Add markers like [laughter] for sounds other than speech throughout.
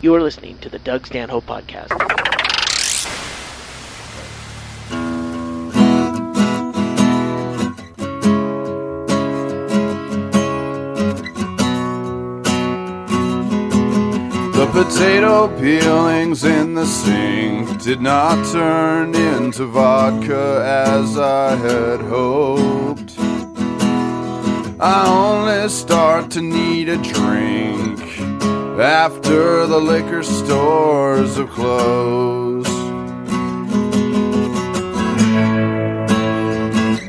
You are listening to the Doug Stanhope Podcast. Potato peelings in the sink did not turn into vodka as I had hoped. I only start to need a drink after the liquor stores have closed.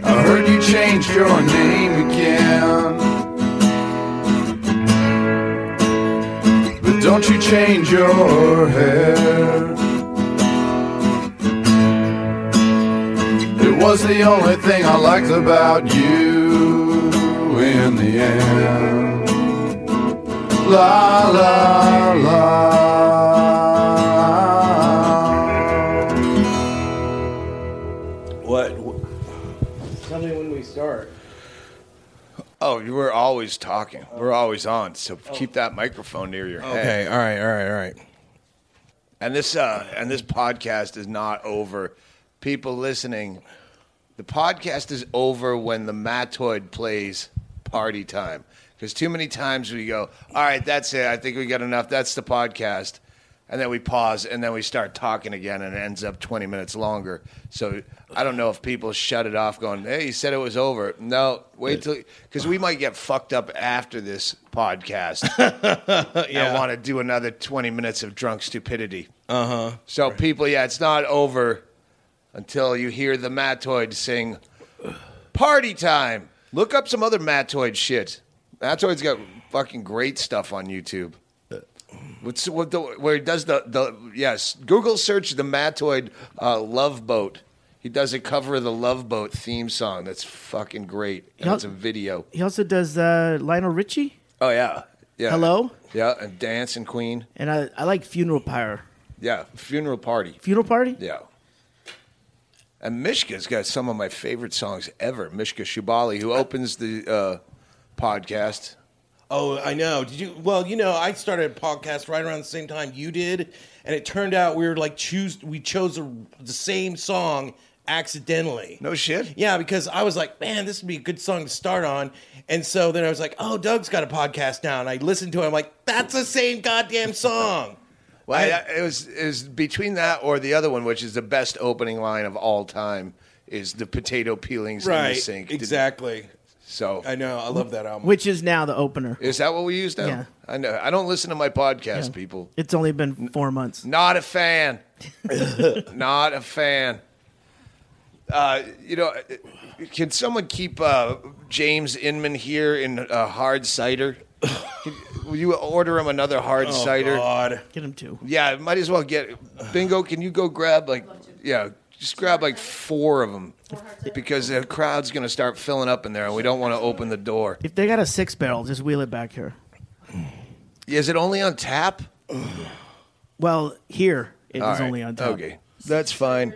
I heard you changed your name Don't you change your hair. It was the only thing I liked about you in the end. La la la. Were always talking. We're always on. So keep that microphone near your head. Okay. All right. All right. All right. And this uh and this podcast is not over. People listening, the podcast is over when the Mattoid plays party time. Because too many times we go, all right, that's it. I think we got enough. That's the podcast. And then we pause and then we start talking again and it ends up 20 minutes longer. So I don't know if people shut it off going, hey, you said it was over. No, wait till, because we might get fucked up after this podcast [laughs] and want to do another 20 minutes of drunk stupidity. Uh huh. So people, yeah, it's not over until you hear the Mattoid sing "Party Time." Look up some other Mattoid shit. Mattoid's got fucking great stuff on YouTube. What's what the, where he does the the yes? Google search the Mattoid uh, Love Boat. He does a cover of the Love Boat theme song. That's fucking great. And Yep. it's a video. He also does uh, Lionel Richie. Oh yeah, yeah. Hello? Yeah, and Dancing Queen. And I, I like Funeral Pyre. Yeah, Funeral Party. Funeral Party? Yeah. And Mishka's got some of my favorite songs ever. Mishka Shubaly, who opens the uh, podcast. Oh, I know. Did you? Well, you know, I started a podcast right around the same time you did, and it turned out we were like choose. We chose a, the same song accidentally. No shit. Yeah, because I was like, man, this would be a good song to start on. And so then I was like, oh, Doug's got a podcast now. And I listened to it. I'm like, that's the same goddamn song. [laughs] Well, I- it was it was between that or the other one, which is the best opening line of all time, is the potato peelings in the right. sink. Did- Exactly. So I know. I love that album. Which is now the opener. is that what we use now? Yeah. I know. I don't listen to my podcast, Yeah. people. It's only been four months. Not a fan. [laughs] Not a fan. Uh, you know, can someone keep uh, James Inman here in uh, hard cider? Can, will you order him another hard oh, cider? God. Get him two. Yeah, might as well get Bingo. Can you go grab like yeah, just grab like four of them because the crowd's gonna start filling up in there, and we don't want to open the door. If they got a six barrel, just wheel it back here. Is it only on tap? Well, here it All right, only on tap. Okay, that's fine.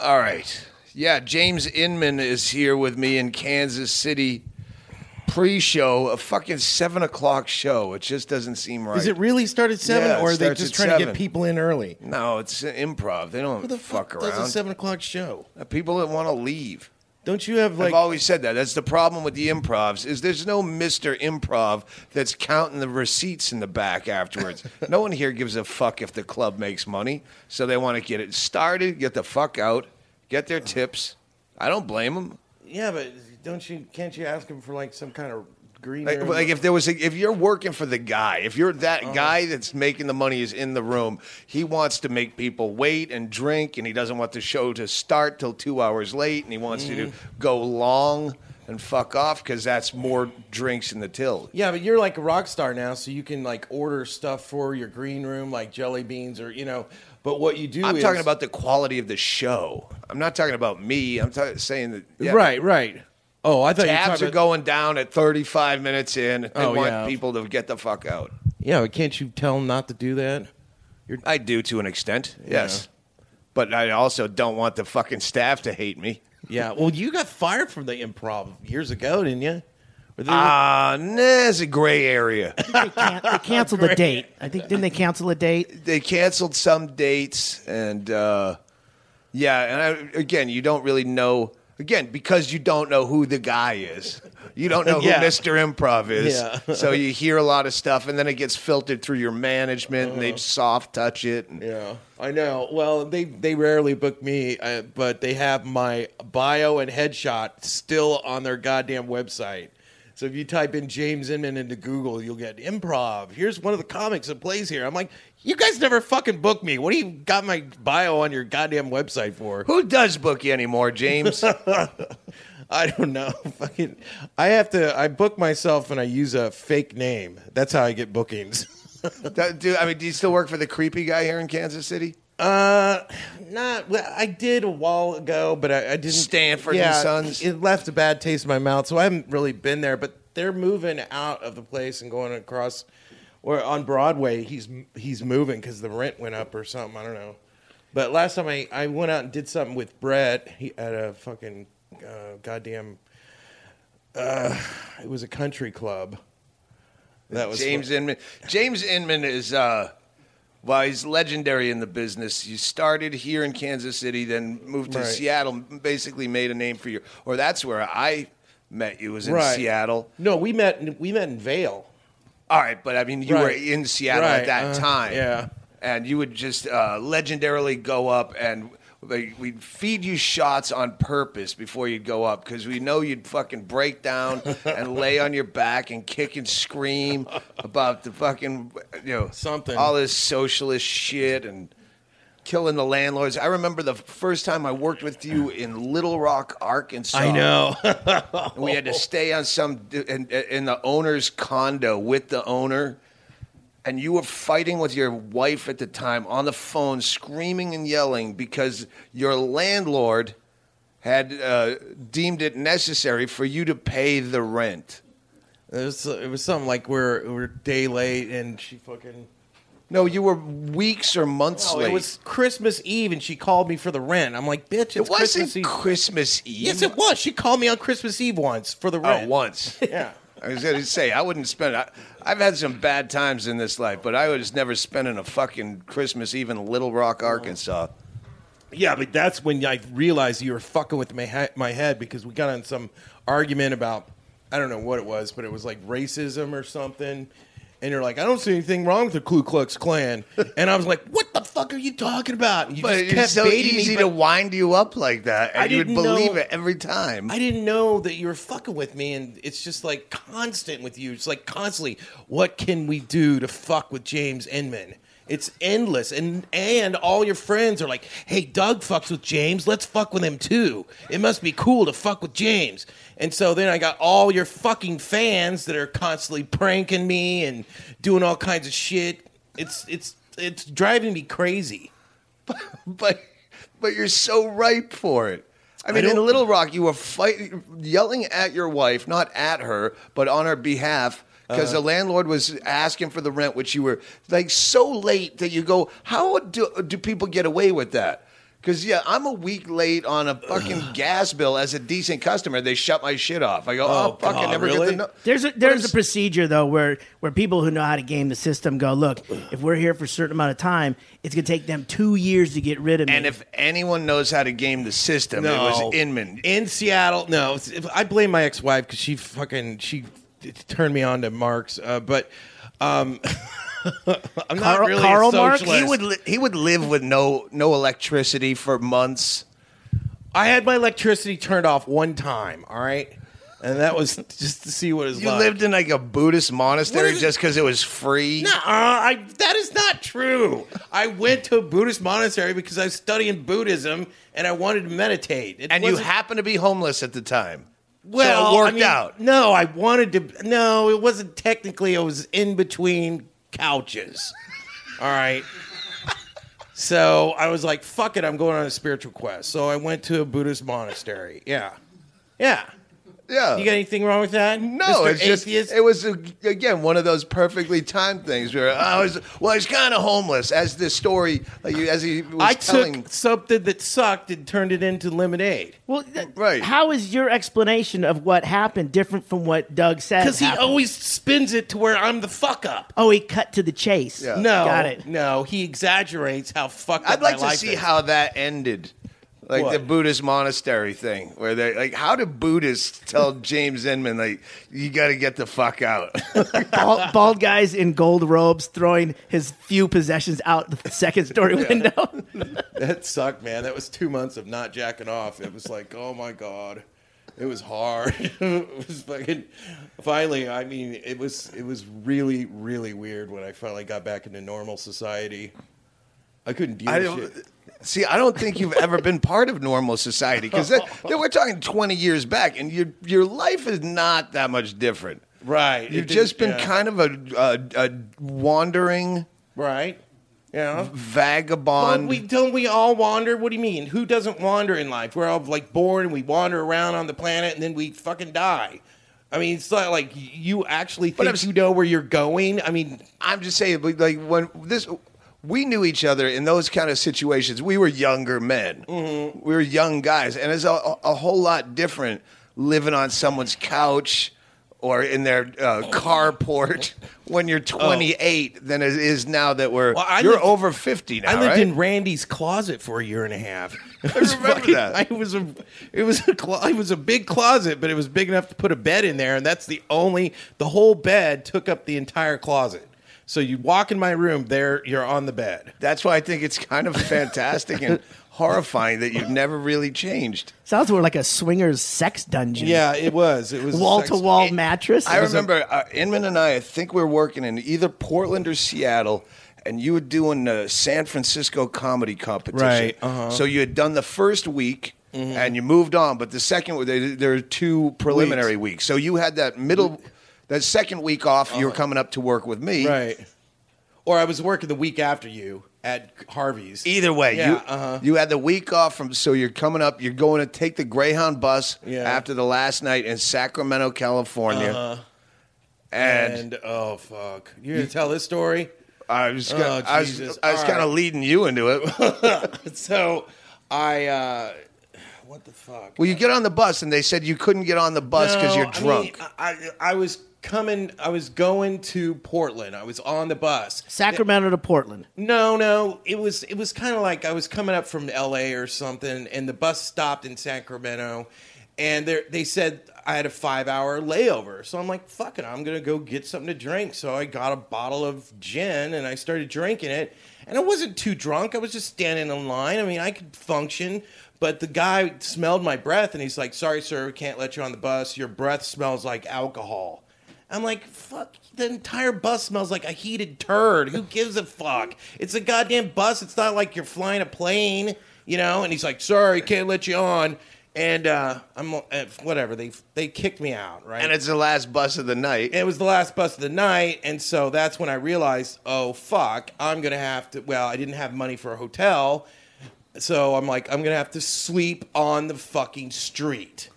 All right. Yeah, James Inman is here with me in Kansas City. Pre-show, a fucking seven o'clock show. It just doesn't seem right. Does it really start at seven, Yeah, it or are they starts just at trying to get people in early? No, it's improv. They don't Who the fuck, fuck, around. does a seven o'clock show? People that want to leave. Don't you have like? I've always said that. That's the problem with the improvs is there's no Mister Improv that's counting the receipts in the back afterwards. [laughs] no one here gives a fuck if the club makes money, so they want to get it started, get the fuck out, get their tips. I don't blame them. yeah, but don't you? Can't you ask them for like some kind of green? Like, room? like if there was, a, if you're working for the guy, if you're that uh-huh. guy that's making the money is in the room, he wants to make people wait and drink, and he doesn't want the show to start till two hours late, and he wants you to mm. go long and fuck off because that's more drinks in the till. Yeah, but you're like a rock star now, so you can like order stuff for your green room, like jelly beans or you know. But what you do I'm is talking about the quality of the show. I'm not talking about me. I'm ta- saying that yeah, right, right. Oh, I thought you were Tabs talking are about, going down at 35 minutes in. They Oh, want yeah. people to get the fuck out. Yeah, but can't you tell them not to do that? I do to an extent, yes. but I also don't want the fucking staff to hate me. Yeah. Well, you got fired from the improv years ago, didn't you? Or they- Ah, nah, it's a gray area. They, can- they canceled the [laughs] date. I think didn't they cancel a date? they canceled some dates, and uh, yeah, and I, again, you don't really know. Again, because you don't know who the guy is. You don't know who Yeah. Mr. Improv is. Yeah. [laughs] so you hear a lot of stuff, and then it gets filtered through your management, and they soft touch it. And, Yeah, I know. Well, they they rarely book me, uh, but they have my bio and headshot still on their goddamn website. So if you type in James Inman into Google, you'll get improv. Here's one of the comics that plays here. I'm like, you guys never fucking book me. What do you got my bio on your goddamn website for? Who does book you anymore, James? [laughs] I don't know. [laughs] Fucking, I have to. I book myself and I use a fake name. That's how I get bookings. [laughs] That- do, I mean, do you still work for the creepy guy here in Kansas City? Uh, not. Well, I did a while ago, but I, I didn't. Stanford and Sons? It left a bad taste in my mouth, so I haven't really been there. But they're moving out of the place and going across, or on Broadway. He's he's moving because the rent went up or something. I don't know. But last time I, I went out and did something with Brett he, at a fucking uh, goddamn. Uh, it was a country club. That was James Inman. James Inman is, uh, well, he's legendary in the business. You started here in Kansas City, then moved to Right. Seattle, basically made a name for you. Or that's where I met you, was in Right. Seattle. No, we met. We met in Vail. All right, but I mean, you were in Seattle Right, at that uh, time. yeah. And you would just uh, legendarily go up and like, we'd feed you shots on purpose before you'd go up because we know you'd fucking break down [laughs] and lay on your back and kick and scream about the fucking, you know, Something. all this socialist shit and killing the landlords. I remember the first time I worked with you in Little Rock, Arkansas. I know. We had to stay on some in, in the owner's condo with the owner and you were fighting with your wife at the time on the phone screaming and yelling because your landlord had uh, deemed it necessary for you to pay the rent It was, it was something like we're we're day late and she fucking. No you were weeks or months Oh, late it was Christmas Eve and she called me for the rent. I'm like, bitch, it's It wasn't Christmas Eve. Christmas Eve yes, it was. She called me on Christmas Eve once for the rent. oh rent. once [laughs] Yeah. I was going to say I wouldn't spend. I, I've had some bad times in this life, but I was never spending a fucking Christmas Eve in Little Rock, Arkansas. Yeah, but that's when I realized you were fucking with my he- my head because we got in some argument about I don't know what it was, but it was like racism or something. And you're like, I don't see anything wrong with the Ku Klux Klan, and I was like, What the fuck are you talking about? And you But just it's kept so baiting easy me, to but wind you up like that, and I you would didn't believe know- it every time. I didn't know that you were fucking with me, and it's just like constant with you. It's like constantly, what can we do to fuck with James Inman? It's endless, and and all your friends are like, "Hey, Doug fucks with James. Let's fuck with him too. It must be cool to fuck with James." And so then I got all your fucking fans that are constantly pranking me and doing all kinds of shit. It's it's it's driving me crazy. [laughs] but but you're so ripe for it. I mean, in Little Rock, you were fighting, yelling at your wife, not at her, but on her behalf, because Uh-huh. the landlord was asking for the rent, which you were like so late that you go, how do do people get away with that? Because yeah, I'm a week late on a fucking gas bill as a decent customer. They shut my shit off. I go, oh, Oh, fuck, I God, never really? get the. No- There's a, there's a procedure though where where people who know how to game the system go, look, if we're here for a certain amount of time, it's gonna take them two years to get rid of me. And if anyone knows how to game the system, it was Inman. in Seattle. No, it's- if- I blame my ex-wife because she fucking she t- turned me on to Marx. Uh, but um, [laughs] I'm not really Karl a Marx? He would li- he would live with no no electricity for months. I had my electricity turned off one time. All right, and that was [laughs] just to see what it was like. You like. lived in like a Buddhist monastery What is it? just because it was free. Nuh-uh, I, that is not true. I went to a Buddhist monastery because I was studying Buddhism and I wanted to meditate. It and you wasn't- happened to be homeless at the time. Well, so it worked I mean, out. No, I wanted to. No, it wasn't technically. It was in between couches. All right. So I was like, "Fuck it, I'm going on a spiritual quest." So I went to a Buddhist monastery. Yeah, yeah. Yeah. You got anything wrong with that? No, Mr. it's just it was again one of those perfectly timed things where I was well, he's kind of homeless as this story like, you- as he was I telling. took something that sucked and turned it into lemonade. Well, th- Right. How is your explanation of what happened different from what Doug said? Because he happened? always spins it to where I'm the fuck up. Oh, he cut to the chase. Yeah. No, got it. No, he exaggerates how fucked up I'd like my to life see is. how that ended. Like What? the Buddhist monastery thing, where they like, how do Buddhists tell [laughs] James Inman like, you got to get the fuck out? [laughs] Bald, bald guys in gold robes throwing his few possessions out the second story window. [laughs] That sucked, man. That was two months of not jacking off. It was like, oh my god, it was hard. it was fucking. Finally, I mean, it was it was really really weird when I finally got back into normal society. I couldn't deal I with shit. See, I don't think you've ever been part of normal society because [laughs] we're talking 20 years back, and your your life is not that much different. Right. You've just been yeah. kind of a, a, a wandering right. Yeah. vagabond. We don't we all wander? What do you mean? Who doesn't wander in life? We're all like born and we wander around on the planet and then we fucking die. I mean, it's not like you actually think you know where you're going. I mean, I'm just saying, like when this, we knew each other in those kind of situations. We were younger men. Mm-hmm. We were young guys, and it's a, a whole lot different living on someone's couch or in their uh, carport [laughs] when you're 28 than it is now that we're. Oh. Well, I you're lived- over 50 now, I lived right? in Randy's closet for a year and a half. [laughs] I remember that. [laughs] I was a, it was a, clo- it was a big closet, but it was big enough to put a bed in there, and that's the only. The whole bed took up the entire closet. So you walk in my room, there you're on the bed. That's why I think it's kind of fantastic and [laughs] horrifying that you've never really changed. Sounds more like a swingers sex dungeon. Yeah, it was. It was wall to wall mattress. I remember uh, Inman and I, I think we were working in either Portland or Seattle, and you were doing the San Francisco comedy competition. Right, uh-huh. So you had done the first week. And you moved on, but the second there, there are two preliminary weeks. So you had that middle, that second week off. You were coming up to work with me. Right. Or I was working the week after you at Harvey's. Either way, Yeah, you uh-huh. you had the week off from. So you're coming up. You're going to take the Greyhound bus Yeah. after the last night in Sacramento, California. Uh-huh. And, And oh fuck, you gonna tell this story? I was, Oh, I was, I was All kind of right. leading you into it. [laughs] So I, uh, what the fuck? Well, you get on the bus, and they said you couldn't get on the bus because No, you're I drunk. mean, I, I, I was coming. I was going to Portland. I was on the bus. Sacramento to Portland. No, no. It was it was kind of like I was coming up from L.A. or something, and the bus stopped in Sacramento, and they they said I had a five hour layover. So I'm like, fuck it, I'm gonna go get something to drink. So I got a bottle of gin and I started drinking it, and I wasn't too drunk. I was just standing in line. I mean, I could function. But the guy smelled my breath and he's like, "Sorry, sir, we can't let you on the bus. Your breath smells like alcohol." I'm like, fuck, the entire bus smells like a heated turd. Who gives a fuck? It's a goddamn bus. It's not like you're flying a plane, you know? And he's like, sorry, can't let you on. And uh, I'm uh, whatever. They they kicked me out, right? and it's the last bus of the night. it was the last bus of the night, and so that's when I realized, oh fuck, I'm gonna have to. Well, I didn't have money for a hotel, so I'm like, I'm gonna have to sleep on the fucking street.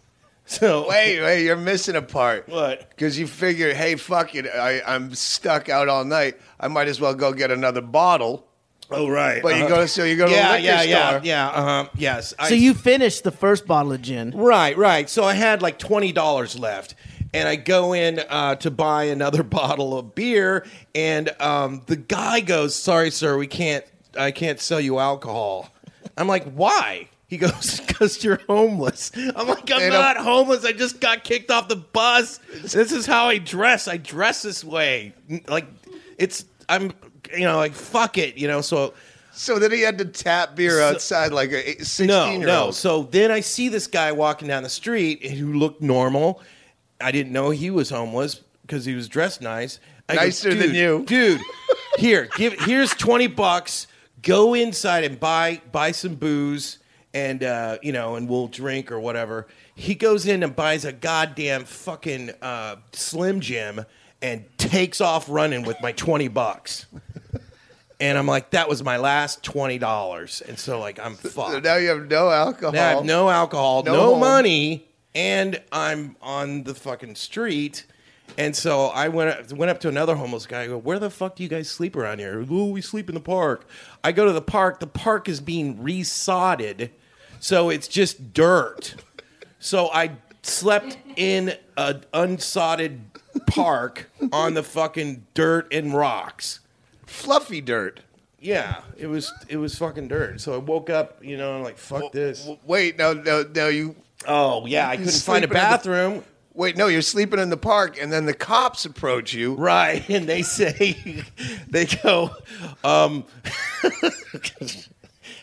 So [laughs] wait, wait, you're missing a part. What? Because you figure, hey, fuck it, I, I'm stuck out all night. I might as well go get another bottle. Oh right, But you go to so you go to yeah, a liquor yeah, yeah, store. yeah. Uh huh. Yes. I- So you finished the first bottle of gin. Right, right. So I had like twenty dollars left, and I go in uh, to buy another [laughs] bottle of beer, and um, the guy goes, "Sorry, sir, we can't. I can't sell you alcohol." I'm like, "Why?" He goes, [laughs] "Because you're homeless." I'm like, "I'm They don't- not homeless. I just got kicked off the bus. This is how I dress. I dress this way. Like, it's I'm, you know, like fuck it, you know." So. So then he had to tap beer outside like a 16 No, year no. old. So then I see this guy walking down the street who looked normal. I didn't know he was homeless because he was dressed nice. I go, Nicer than "Dude, you." dude. Here, give. Here's twenty bucks. Go inside and buy buy some booze, and uh, you know, and we'll drink or whatever. He goes in and buys a goddamn fucking uh, Slim Jim and takes off running with my twenty bucks. And I'm like, that was my last twenty dollars, and so like I'm fucked. So now you have no alcohol. Now I have no alcohol, No no, money, and I'm on the fucking street. And so I went up, went up to another homeless guy. I go, "Where the fuck do you guys sleep around here?" Oh, we sleep in the park. I go to the park. The park is being resodded, so it's just dirt. So I slept in an unsodded park on the fucking dirt and rocks. Fluffy dirt. Yeah, it was it was fucking dirt. So I woke up, you know, I'm like fuck this. W- Wait, no, no, no. You Oh yeah, I couldn't find a sleeping in the- bathroom. wait, no. You're sleeping in the park, and then the cops approach you. Right, [laughs] and they say, they go, um, [laughs]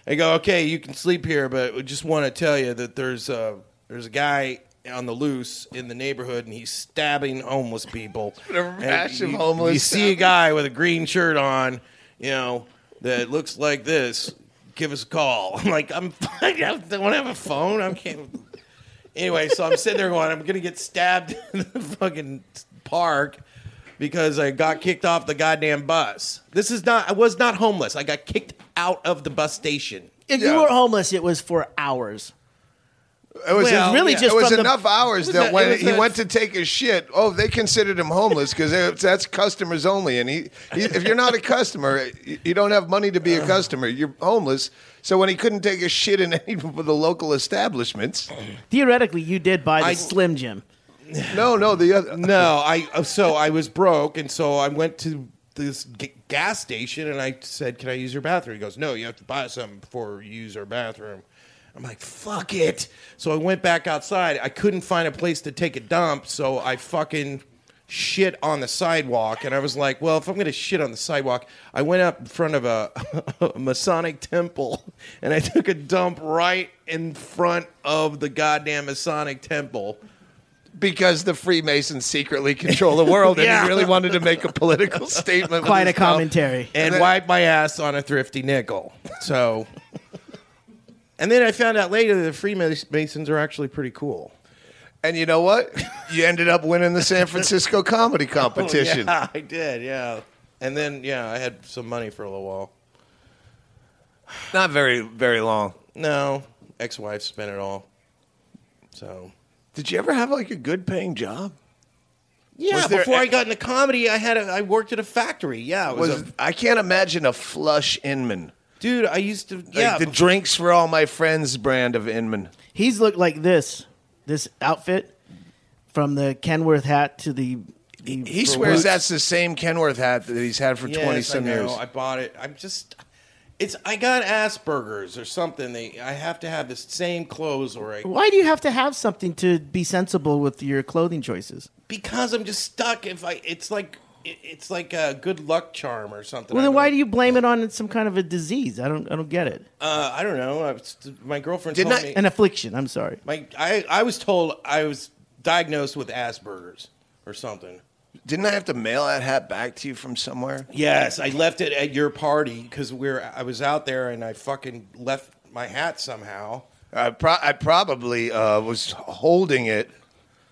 they go, okay, you can sleep here, but we just want to tell you that there's a there's a guy on the loose in the neighborhood, and he's stabbing homeless people. [laughs] A rash of you- homeless You see a guy with a green shirt on, you know, that looks like this. Give us a call. [laughs] I'm like, I'm, [laughs] I don't want to have a phone. I can't. Anyway, so I'm sitting there going, I'm gonna get stabbed in the fucking park because I got kicked off the goddamn bus. This is not. I was not homeless. I got kicked out of the bus station. If Yeah. you were homeless, it was for hours. It was Well, really yeah. just it was from the- enough hours was that a- when was he a- went to take his shit, oh, they considered him homeless because that's customers only. And he, he, if you're not a customer, you you don't have money to be a customer. You're homeless. So when he couldn't take his shit in any of the local establishments, Theoretically, you did buy the I- Slim Jim. No, no, the other, No, I uh, so I was broke, and so I went to this g- gas station, and I said, "Can I use your bathroom?" He goes, "No, you have to buy something before you use our bathroom." I'm like, "Fuck it!" So I went back outside. I couldn't find a place to take a dump, so I fucking shit on the sidewalk, and I was like, "Well, if I'm gonna shit on the sidewalk, I went up in front of a, [laughs] a Masonic temple, and I took a dump right in front of the goddamn Masonic temple." Because the Freemasons secretly control the world, and Yeah. he really wanted to make a political [laughs] statement. with Quite a commentary. and then- wipe my ass on a thrifty nickel. So, [laughs] and then I found out later that the Freemasons are actually pretty cool. And you know what? You ended up winning the San Francisco comedy competition. [laughs] Oh, yeah, I did. Yeah, and then yeah, I had some money for a little while. Not very, very long. No, ex-wife spent it all. So Did you ever have like a good paying job? yeah, Was there before a- I got into comedy, I had a, I worked at a factory. Yeah, it was, Was a, I can't imagine a flush Inman. dude. I used to Like yeah. the bef- drinks for all my friends brand of Inman. He's looked like this. This outfit, from the Kenworth hat to the. the He swears boots. that's the same Kenworth hat that he's had for Yes, twenty some I know. years. I bought it. I'm just. It's I got Asperger's or something. They I have to have the same clothes or I Why do you have to have something to be sensible with your clothing choices? because I'm just stuck. If I, it's like it, it's like a good luck charm or something. Well, then why don't- do you blame it on some kind of a disease? I don't. I don't get it. Uh, I don't know. I was, my girlfriend Didn't told I- me. An affliction. I'm sorry. my I I was told I was diagnosed with Asperger's or something. Didn't I have to mail that hat back to you from somewhere? Yes, I left it at your party because we're I was out there and I fucking left my hat somehow I, pro- I probably uh, was holding it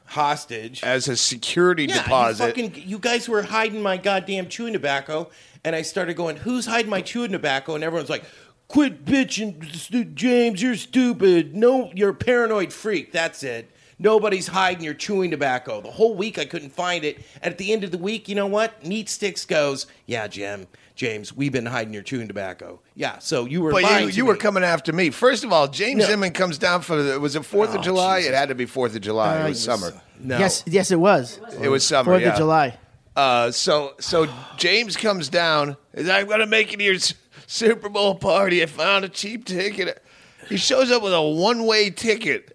hostage. as a security Yeah, deposit. You, fucking, you guys were hiding my goddamn chewing tobacco, and I started going, "Who's hiding my chewing tobacco?" And everyone's like, "Quit bitching, James. You're stupid. No, you're a paranoid freak. That's it. Nobody's hiding your chewing tobacco." The whole week I couldn't find it. And at the end of the week, you know what? Meat Sticks goes, "Yeah, Jim, James, we've been hiding your chewing tobacco." Yeah, so you were But lying you, to you were coming after me. First of all, James No. Inman comes down for the was it Fourth Oh, of July? Jesus. It had to be Fourth of July. Uh, it was summer. No. Yes. Yes, it was. It was summer. Fourth yeah. of July. Uh, so so James comes down. He's like, I'm gonna make it to your Super Bowl party. I found a cheap ticket. He shows up with a one way ticket,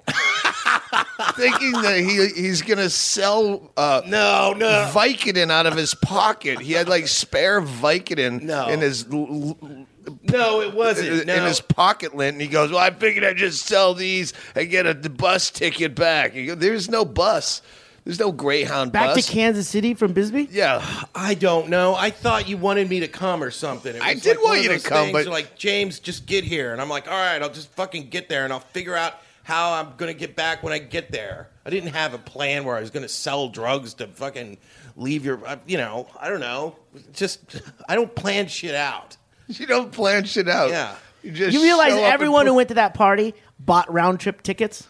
thinking that he he's gonna sell uh, No, no. Vicodin out of his pocket. He had like spare Vicodin No. in his l- l- No, it wasn't. No. in his pocket lint, and he goes, "Well, I figured I'd just sell these and get a bus ticket back." Goes, There's no bus. There's no Greyhound bus Back bus. to Kansas City from Bisbee. yeah, I don't know. I thought you wanted me to come or something. I did like want you to come, things but- like James, just get here, and I'm like, all right, I'll just fucking get there, and I'll figure out how I'm gonna get back when I get there. I didn't have a plan where I was gonna sell drugs to fucking leave your, uh, you know, I don't know. Just I don't plan shit out. [laughs] you don't plan shit out. Yeah. you just You realize show up and everyone who went to that party bought round trip tickets.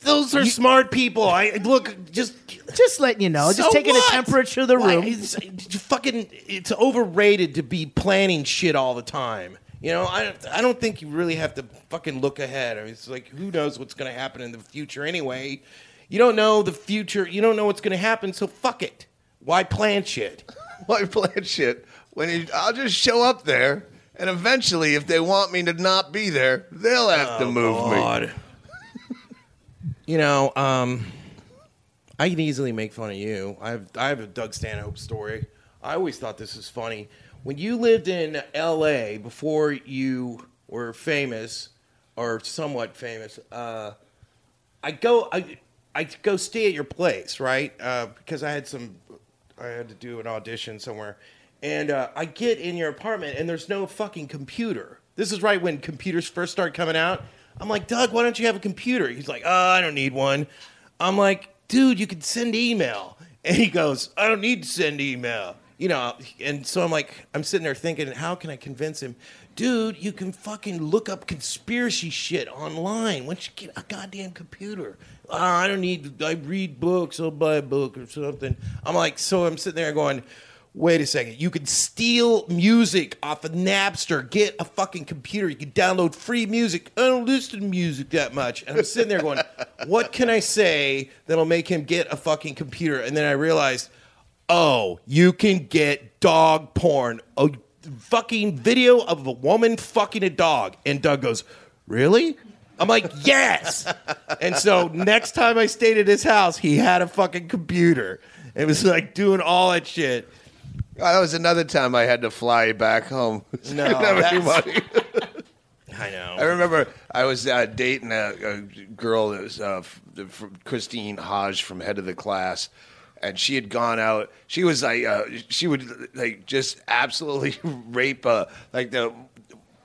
those are smart people. I look just Just letting you know, So just taking what? the temperature of the Why? room. It's, it's fucking, it's overrated to be planning shit all the time. You know, I, I don't think you really have to fucking look ahead. I mean, it's like, who knows what's going to happen in the future anyway? You don't know the future. You don't know what's going to happen, so fuck it. Why plan shit? [laughs] Why plan shit when you, I'll just show up there, and eventually, if they want me to not be there, they'll have to move me. [laughs] You know, um, I can easily make fun of you. I have, I have a Doug Stanhope story. I always thought this was funny. When you lived in L.A. before you were famous or somewhat famous, uh, I go I I go stay at your place, right? Uh, because I had some I had to do an audition somewhere, and uh, I get in your apartment and there's no fucking computer. This is right when computers first started coming out. I'm like, Doug, why don't you have a computer? He's like, Oh, I don't need one. I'm like, Dude, you can send email, and he goes, I don't need to send email. You know, and so I'm like, I'm sitting there thinking, how can I convince him? Dude, you can fucking look up conspiracy shit online. Don't you get a goddamn computer? "Oh, I don't need. I read books. I'll buy a book or something. I'm like, so I'm sitting there going, wait a second. You can steal music off of Napster. Get a fucking computer. You can download free music. I don't listen to music that much. And I'm sitting there going, what can I say that'll make him get a fucking computer? And then I realized, oh, you can get dog porn. A fucking video of a woman fucking a dog. And Doug goes, really? I'm like, yes. and so next time I stayed at his house, he had a fucking computer. It was like doing all that shit. Oh, that was another time I had to fly back home. [laughs] No, Didn't have any that's- money. [laughs] I know. I remember I was uh, dating a, a girl that was uh, Khrystyne Haje from Head of the Class, and she had gone out. She was like, uh, she would like just absolutely [laughs] rape, uh, like the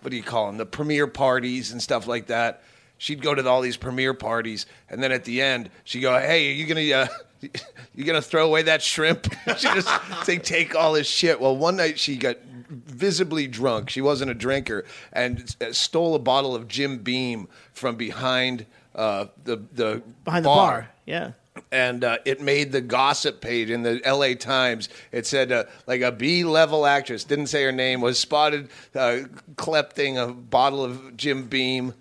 what do you call them, the premiere parties and stuff like that. She'd go to all these premiere parties, and then at the end, she'd go, "Hey, are you gonna?" Uh, [laughs] you gonna throw away that shrimp? [laughs] she just say take all this shit. Well, one night she got visibly drunk. She wasn't a drinker and uh, stole a bottle of Jim Beam from behind uh, the the behind the bar. Yeah. And uh, it made the gossip page in the L.A. Times. It said uh, like a B-level actress didn't say her name was spotted uh, klepting a bottle of Jim Beam,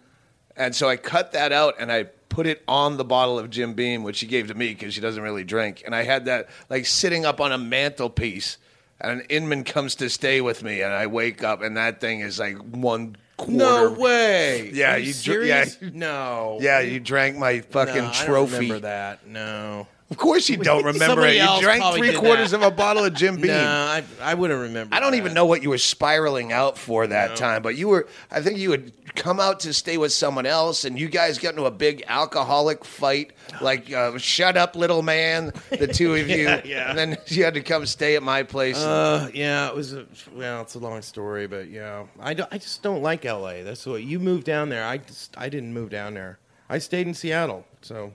and so I cut that out and I put it on the bottle of Jim Beam, which she gave to me because she doesn't really drink, and I had that like sitting up on a mantelpiece. And an Inman comes to stay with me, and I wake up, and that thing is like one quarter. No way. [laughs] Yeah, Are you, you dr- serious? yeah. [laughs] no. Yeah, you drank my fucking no, I don't trophy. remember that. No. Of course you don't [laughs] remember Somebody it. You else drank probably three did quarters that. of a bottle of Jim [laughs] Beam. No, I, I wouldn't remember. I don't even know what you were spiraling out for that time, but you were. I think you had come out to stay with someone else, and you guys got into a big alcoholic fight. Like, uh, shut up, little man, the two of [laughs] you. Yeah, yeah. And then you had to come stay at my place. Uh, yeah, it was. A, well, it's a long story, but yeah, I, don't- I just don't like L.A. That's what you moved down there. I just I didn't move down there. I stayed in Seattle. So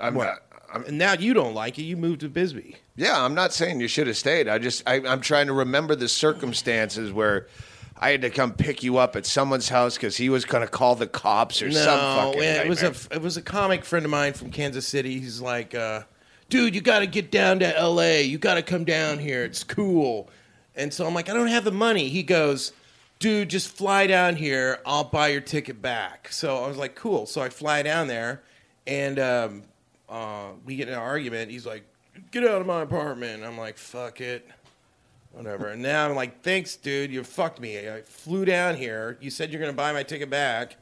I'm, what? I'm- and now you don't like it. You moved to Bisbee. Yeah, I'm not saying you should have stayed. I just I, I'm trying to remember the circumstances where I had to come pick you up at someone's house because he was going to call the cops or some No, fucking. it was a it was a comic friend of mine from Kansas City. He's like, uh, dude, you got to get down to L.A. You got to come down here. It's cool. And so I'm like, I don't have the money. He goes, dude, just fly down here. I'll buy your ticket back. So I was like, cool. So I fly down there, and um, uh, we get in an argument. He's like, get out of my apartment. I'm like, fuck it. Whatever. And now I'm like, thanks, dude. You fucked me. I flew down here. You said you're going to buy my ticket back.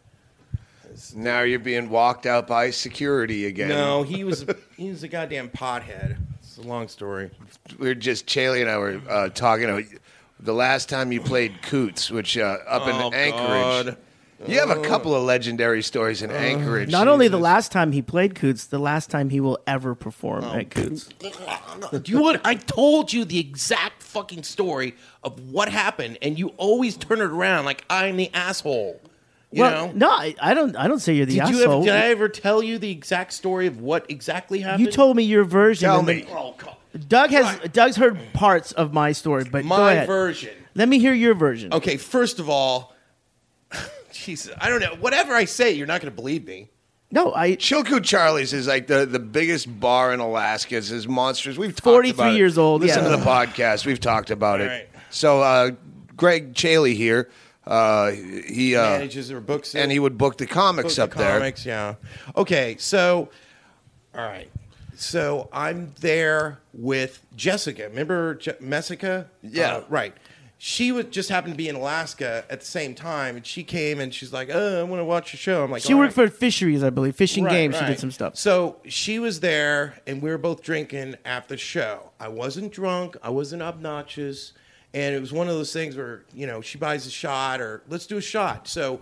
Now you're being walked out by security again. No, he was he was a goddamn pothead. It's a long story. We are just Chaille and I were uh, talking about the last time you played Coots, which uh, up Oh, in Anchorage. God. You have a oh. couple of legendary stories in Anchorage. Not only the last time he played Coots, the last time he will ever perform Oh, at Coots. Do you want? I told you the exact fucking story of what happened, and you always turn it around like I'm the asshole. You well, know? no, I, I don't. I don't say you're the Did you ever? asshole. Did I ever tell you the exact story of what exactly happened? you told me your version. Tell and then- me. Oh, God. Doug has Doug's heard parts of my story, but go my ahead. version. Let me hear your version. Okay, first of all, Jesus, I don't know. Whatever I say, you're not going to believe me. No, I Chilkoot Charlie's is like the, the biggest bar in Alaska. It's is monsters. We've talked 43 about it. years old, Listen yeah. to the podcast. We've talked about it. Right. So uh, Greg Chaille here, uh, he uh, Manages or books it. and he would book the comics Book up the there. comics, yeah. Okay, so all right. So I'm there with Jessica. Remember Je- Messica? Yeah. Uh, right. She was just happened to be in Alaska at the same time, and she came and she's like, "Oh, I want to watch your show." I'm like, she "All worked right." for fisheries, I believe, fishing Right, games. She right. did some stuff. So she was there, and we were both drinking at the show. I wasn't drunk. I wasn't obnoxious, and it was one of those things where you know she buys a shot or let's do a shot. So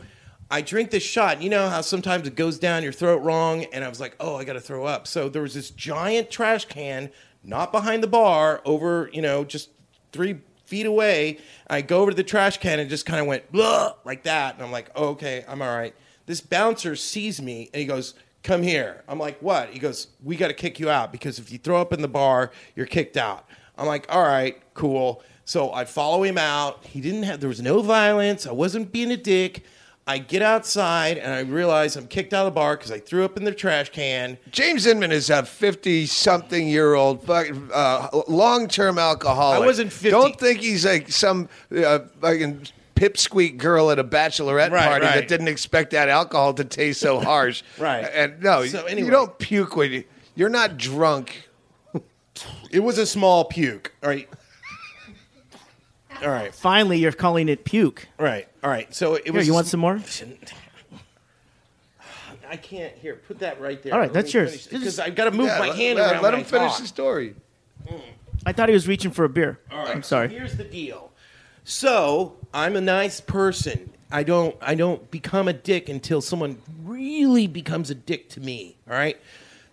I drink this shot. You know how sometimes it goes down your throat wrong, and I was like, oh, I got to throw up. So there was this giant trash can, not behind the bar, over you know just three feet away. I go over to the trash can and just kind of went Blah, like that, and I'm like, oh, okay, I'm all right. This bouncer sees me and he goes, "Come here." I'm like, "What?" He goes, "We got to kick you out because if you throw up in the bar, you're kicked out." I'm like, "All right, cool." So I follow him out. He didn't have. There was no violence. I wasn't being a dick. I get outside and I realize I'm kicked out of the bar because I threw up in the trash can. James Inman is a fifty-something-year-old uh, long-term alcoholic. I wasn't 50. Don't think he's like some uh, fucking pipsqueak girl at a bachelorette Right, party right. that didn't expect that alcohol to taste so [laughs] harsh. Right. And no, So anyway. you don't puke when you. You're not drunk. It was a small puke. All right. All right. Finally, you're calling it puke. All right. All right. So it Here, was. you want some more? [sighs] I can't. Here, put that right there. All right, that's yours. Because I've got to move Yeah, my let, hand let- around. let when him I finish talk. the story. I thought he was reaching for a beer. All right, I'm sorry. So here's the deal. So I'm a nice person. I don't. I don't become a dick until someone really becomes a dick to me. All right.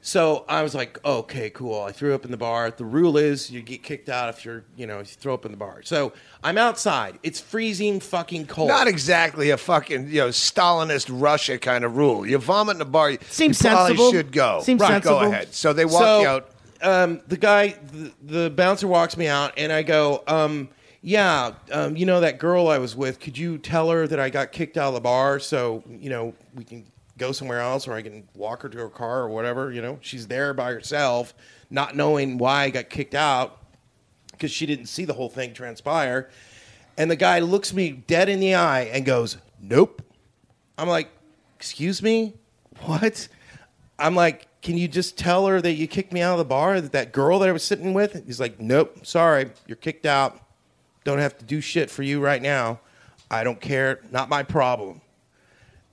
So I was like, okay, cool. I threw up in the bar. The rule is you get kicked out if you're, you know, if you throw up in the bar. So I'm outside. It's freezing fucking cold. Not exactly a fucking you know Stalinist Russia kind of rule. You vomit in a bar. Seems you probably sensible. Should go. Seems right, sensible. Go ahead. So they walk so, you out. Um, the guy, the, the bouncer walks me out, and I go, um, "Yeah, um, you know that girl I was with. Could you tell her that I got kicked out of the bar, so you know we can go somewhere else, or I can walk her to her car or whatever. You know, she's there by herself, not knowing why I got kicked out because she didn't see the whole thing transpire." And the guy looks me dead in the eye and goes, "Nope." I'm like, "Excuse me, what?" I'm like, can you just tell her that you kicked me out of the bar? That that girl that I was sitting with? He's like, nope, sorry, you're kicked out. Don't have to do shit for you right now. I don't care. Not my problem.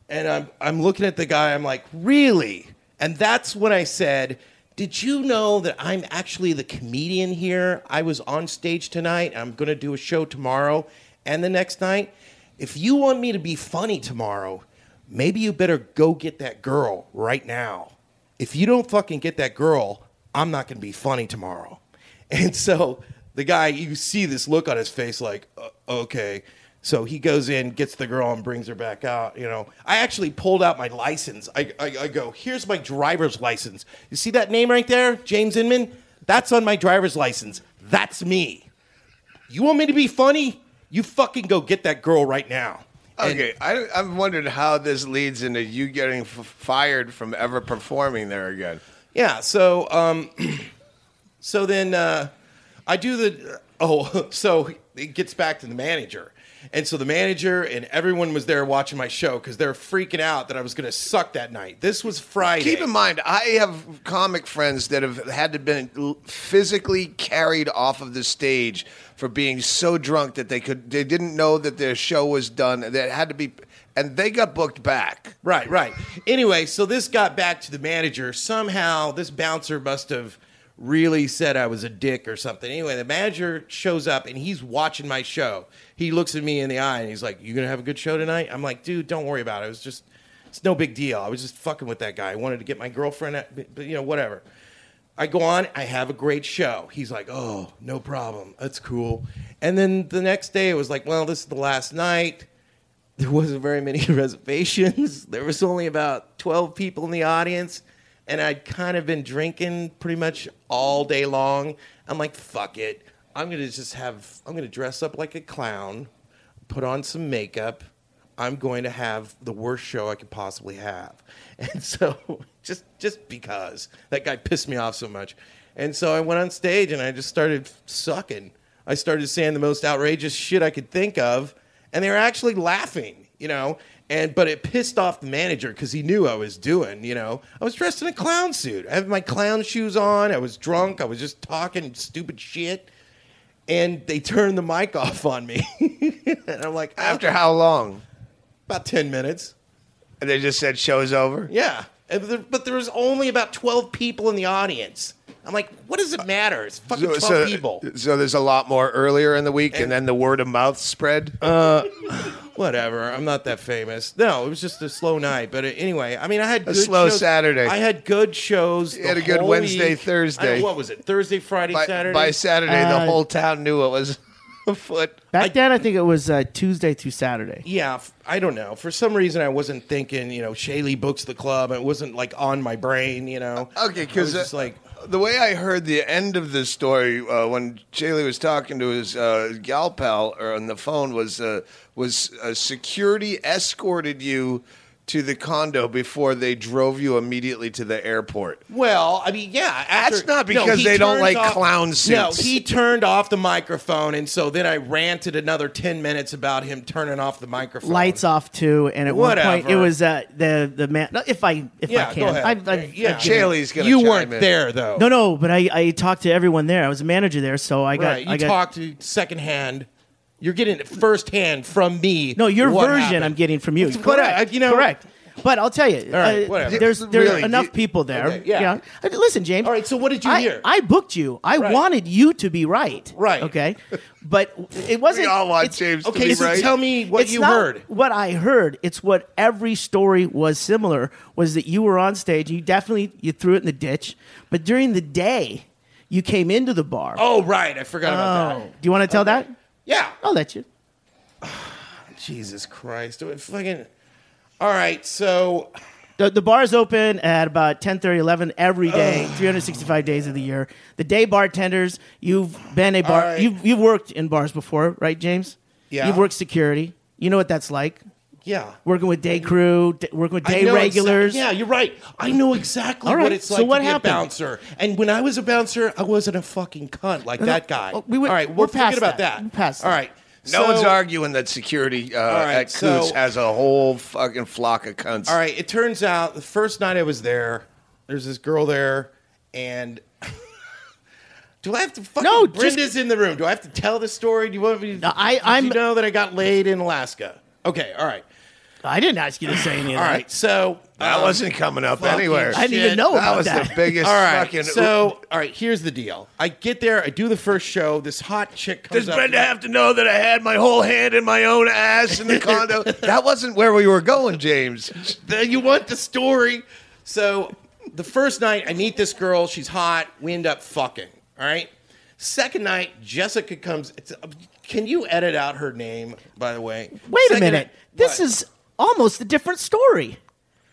And I'm I'm looking at the guy. I'm like, really? And that's when I said, did you know that I'm actually the comedian here? I was on stage tonight. I'm going to do a show tomorrow and the next night. If you want me to be funny tomorrow, maybe you better go get that girl right now. If you don't fucking get that girl, I'm not going to be funny tomorrow. [laughs] And so the guy, you see this look on his face like, uh, okay. So he goes in, gets the girl, and brings her back out. You know, I actually pulled out my license. I, I, I go, here's my driver's license. You see that name right there, James Inman? That's on my driver's license. That's me. You want me to be funny? You fucking go get that girl right now. Okay, I, I'm wondering how this leads into you getting f- fired from ever performing there again. Yeah. So, um, [clears throat] so then uh, I do the. Oh, [laughs] so it gets back to the manager, and so the manager and everyone was there watching my show because they're freaking out that I was going to suck that night. This was Friday. Keep in mind, I have comic friends that have had to been physically carried off of the stage for being so drunk that they could they didn't know that their show was done. That had to be, and they got booked back. Right, right. Anyway, so this got back to the manager. Somehow, this bouncer must have really said I was a dick or something. Anyway, the manager shows up and he's watching my show. He looks at me in the eye and he's like, "You gonna have a good show tonight?" I'm like, "Dude, don't worry about it. It was just, it's no big deal. I was just fucking with that guy. I wanted to get my girlfriend, at, but, but you know, whatever." I go on, I have a great show. He's like, oh, no problem. That's cool. And then the next day, it was like, well, this is the last night. There wasn't very many [laughs] reservations. There was only about 12 people in the audience. And I'd kind of been drinking pretty much all day long. I'm like, fuck it. I'm going to just have, I'm going to dress up like a clown, put on some makeup, I'm going to have the worst show I could possibly have. [laughs] And so just just because that guy pissed me off so much. And so I went on stage and I just started sucking. I started saying the most outrageous shit I could think of, and they were actually laughing, you know. And but it pissed off the manager because he knew I was doing, you know. I was dressed in a clown suit. I had my clown shoes on. I was drunk. I was just talking stupid shit. And they turned the mic off on me. [laughs] and I'm like, ah. After how long? about 10 minutes. And they just said show's over. Yeah. And there- But there was only about 12 people in the audience. I'm like, what does it matter? It's fucking 12 so, people. so there's a lot more earlier in the week, and, then the word of mouth spread. Whatever. I'm not that famous. No, it was just a slow night. But uh, anyway, I mean, I had A good slow shows. Saturday. I had good shows. You the had a good Wednesday, week. Thursday. I what was it? Thursday, Friday, by, Saturday. by Saturday, the Uh, whole town knew it was [laughs] afoot. Back then, I think it was uh, Tuesday through Saturday. yeah, f- I don't know. For some reason, I wasn't thinking. You know, Chaille books the club. It wasn't like on my brain. You know. Okay, because was just like, the way I heard the end of the story uh, when Chaille was talking to his uh, gal pal or on the phone was uh, was uh, security escorted you to the condo before they drove you immediately to the airport. Well, I mean, yeah. After, That's not because he they don't like off- clown No, he turned off the microphone, and so then I ranted another ten minutes about him turning off the microphone. Lights off too, and at one point it was uh, the the man. If I if Yeah, I go can, ahead. I, I, yeah, I- Chaille's gonna You chime weren't in. there though. No, no, but I, I talked to everyone there. I was a manager there, so I got right. You I got talked to secondhand. You're getting it firsthand from me. no your version. happened. I'm getting from you. What Correct. I- you know- correct. But I'll tell you, All right, uh, whatever. there's there Really, are enough you- people there. Okay, yeah. you know. Uh, Listen, James. All right, so what did you I, hear? I booked you. I Right. wanted you to be right. Right. Okay. But it wasn't. We all want it's- James to Okay, be so right. tell me what it's you not heard. What I heard, it's what every story was similar. Was that you were on stage? You definitely you threw it in the ditch, but during the day, you came into the bar. Oh, right. I forgot about Oh. that. Do you want to tell that? Yeah. I'll let you. [sighs] Jesus Christ. Do it fucking. All right. So The, the bar is open at about 10, 30, 11 every day, [sighs] 365 days of the year. The day bartenders, you've been a bar, All right. you've, you've worked in bars before, right, James? Yeah. You've worked security. You know what that's like. Yeah. Working with day crew, d- working with I day know regulars. exact- yeah, you're right. I know exactly All right, what it's like. so like what to be happened? a bouncer. And when I was a bouncer, I wasn't a fucking cunt like that guy. oh, we went- All right, we're we'll forget past about that. that. We're past All that. right. No so- one's arguing that security uh, right, at Coots so- has a whole fucking flock of cunts. All right. It turns out the first night I was there, there's this girl there, and. [laughs] Do I have to fucking No, just- Brenda's in the room. Do I have to tell the story? Do you want me to No, I- Did I'm- you know that I got laid in Alaska? Okay, all right. I didn't ask you to say any of All that. right. So That um, wasn't coming up fucking anywhere. I didn't even know that about was that. the biggest All right. fucking. So, all right, here's the deal. I get there, I do the first show. This hot chick comes Does up. Brenda have to know that I had my whole hand in my own ass in the [laughs] condo? that wasn't where we were going, James. The- you want the story? So, the first night, I meet this girl. She's hot. We end up fucking. All right. Second night, Jessica comes. It's, can you edit out her name, by the way? Wait a minute. This what? is almost a different story.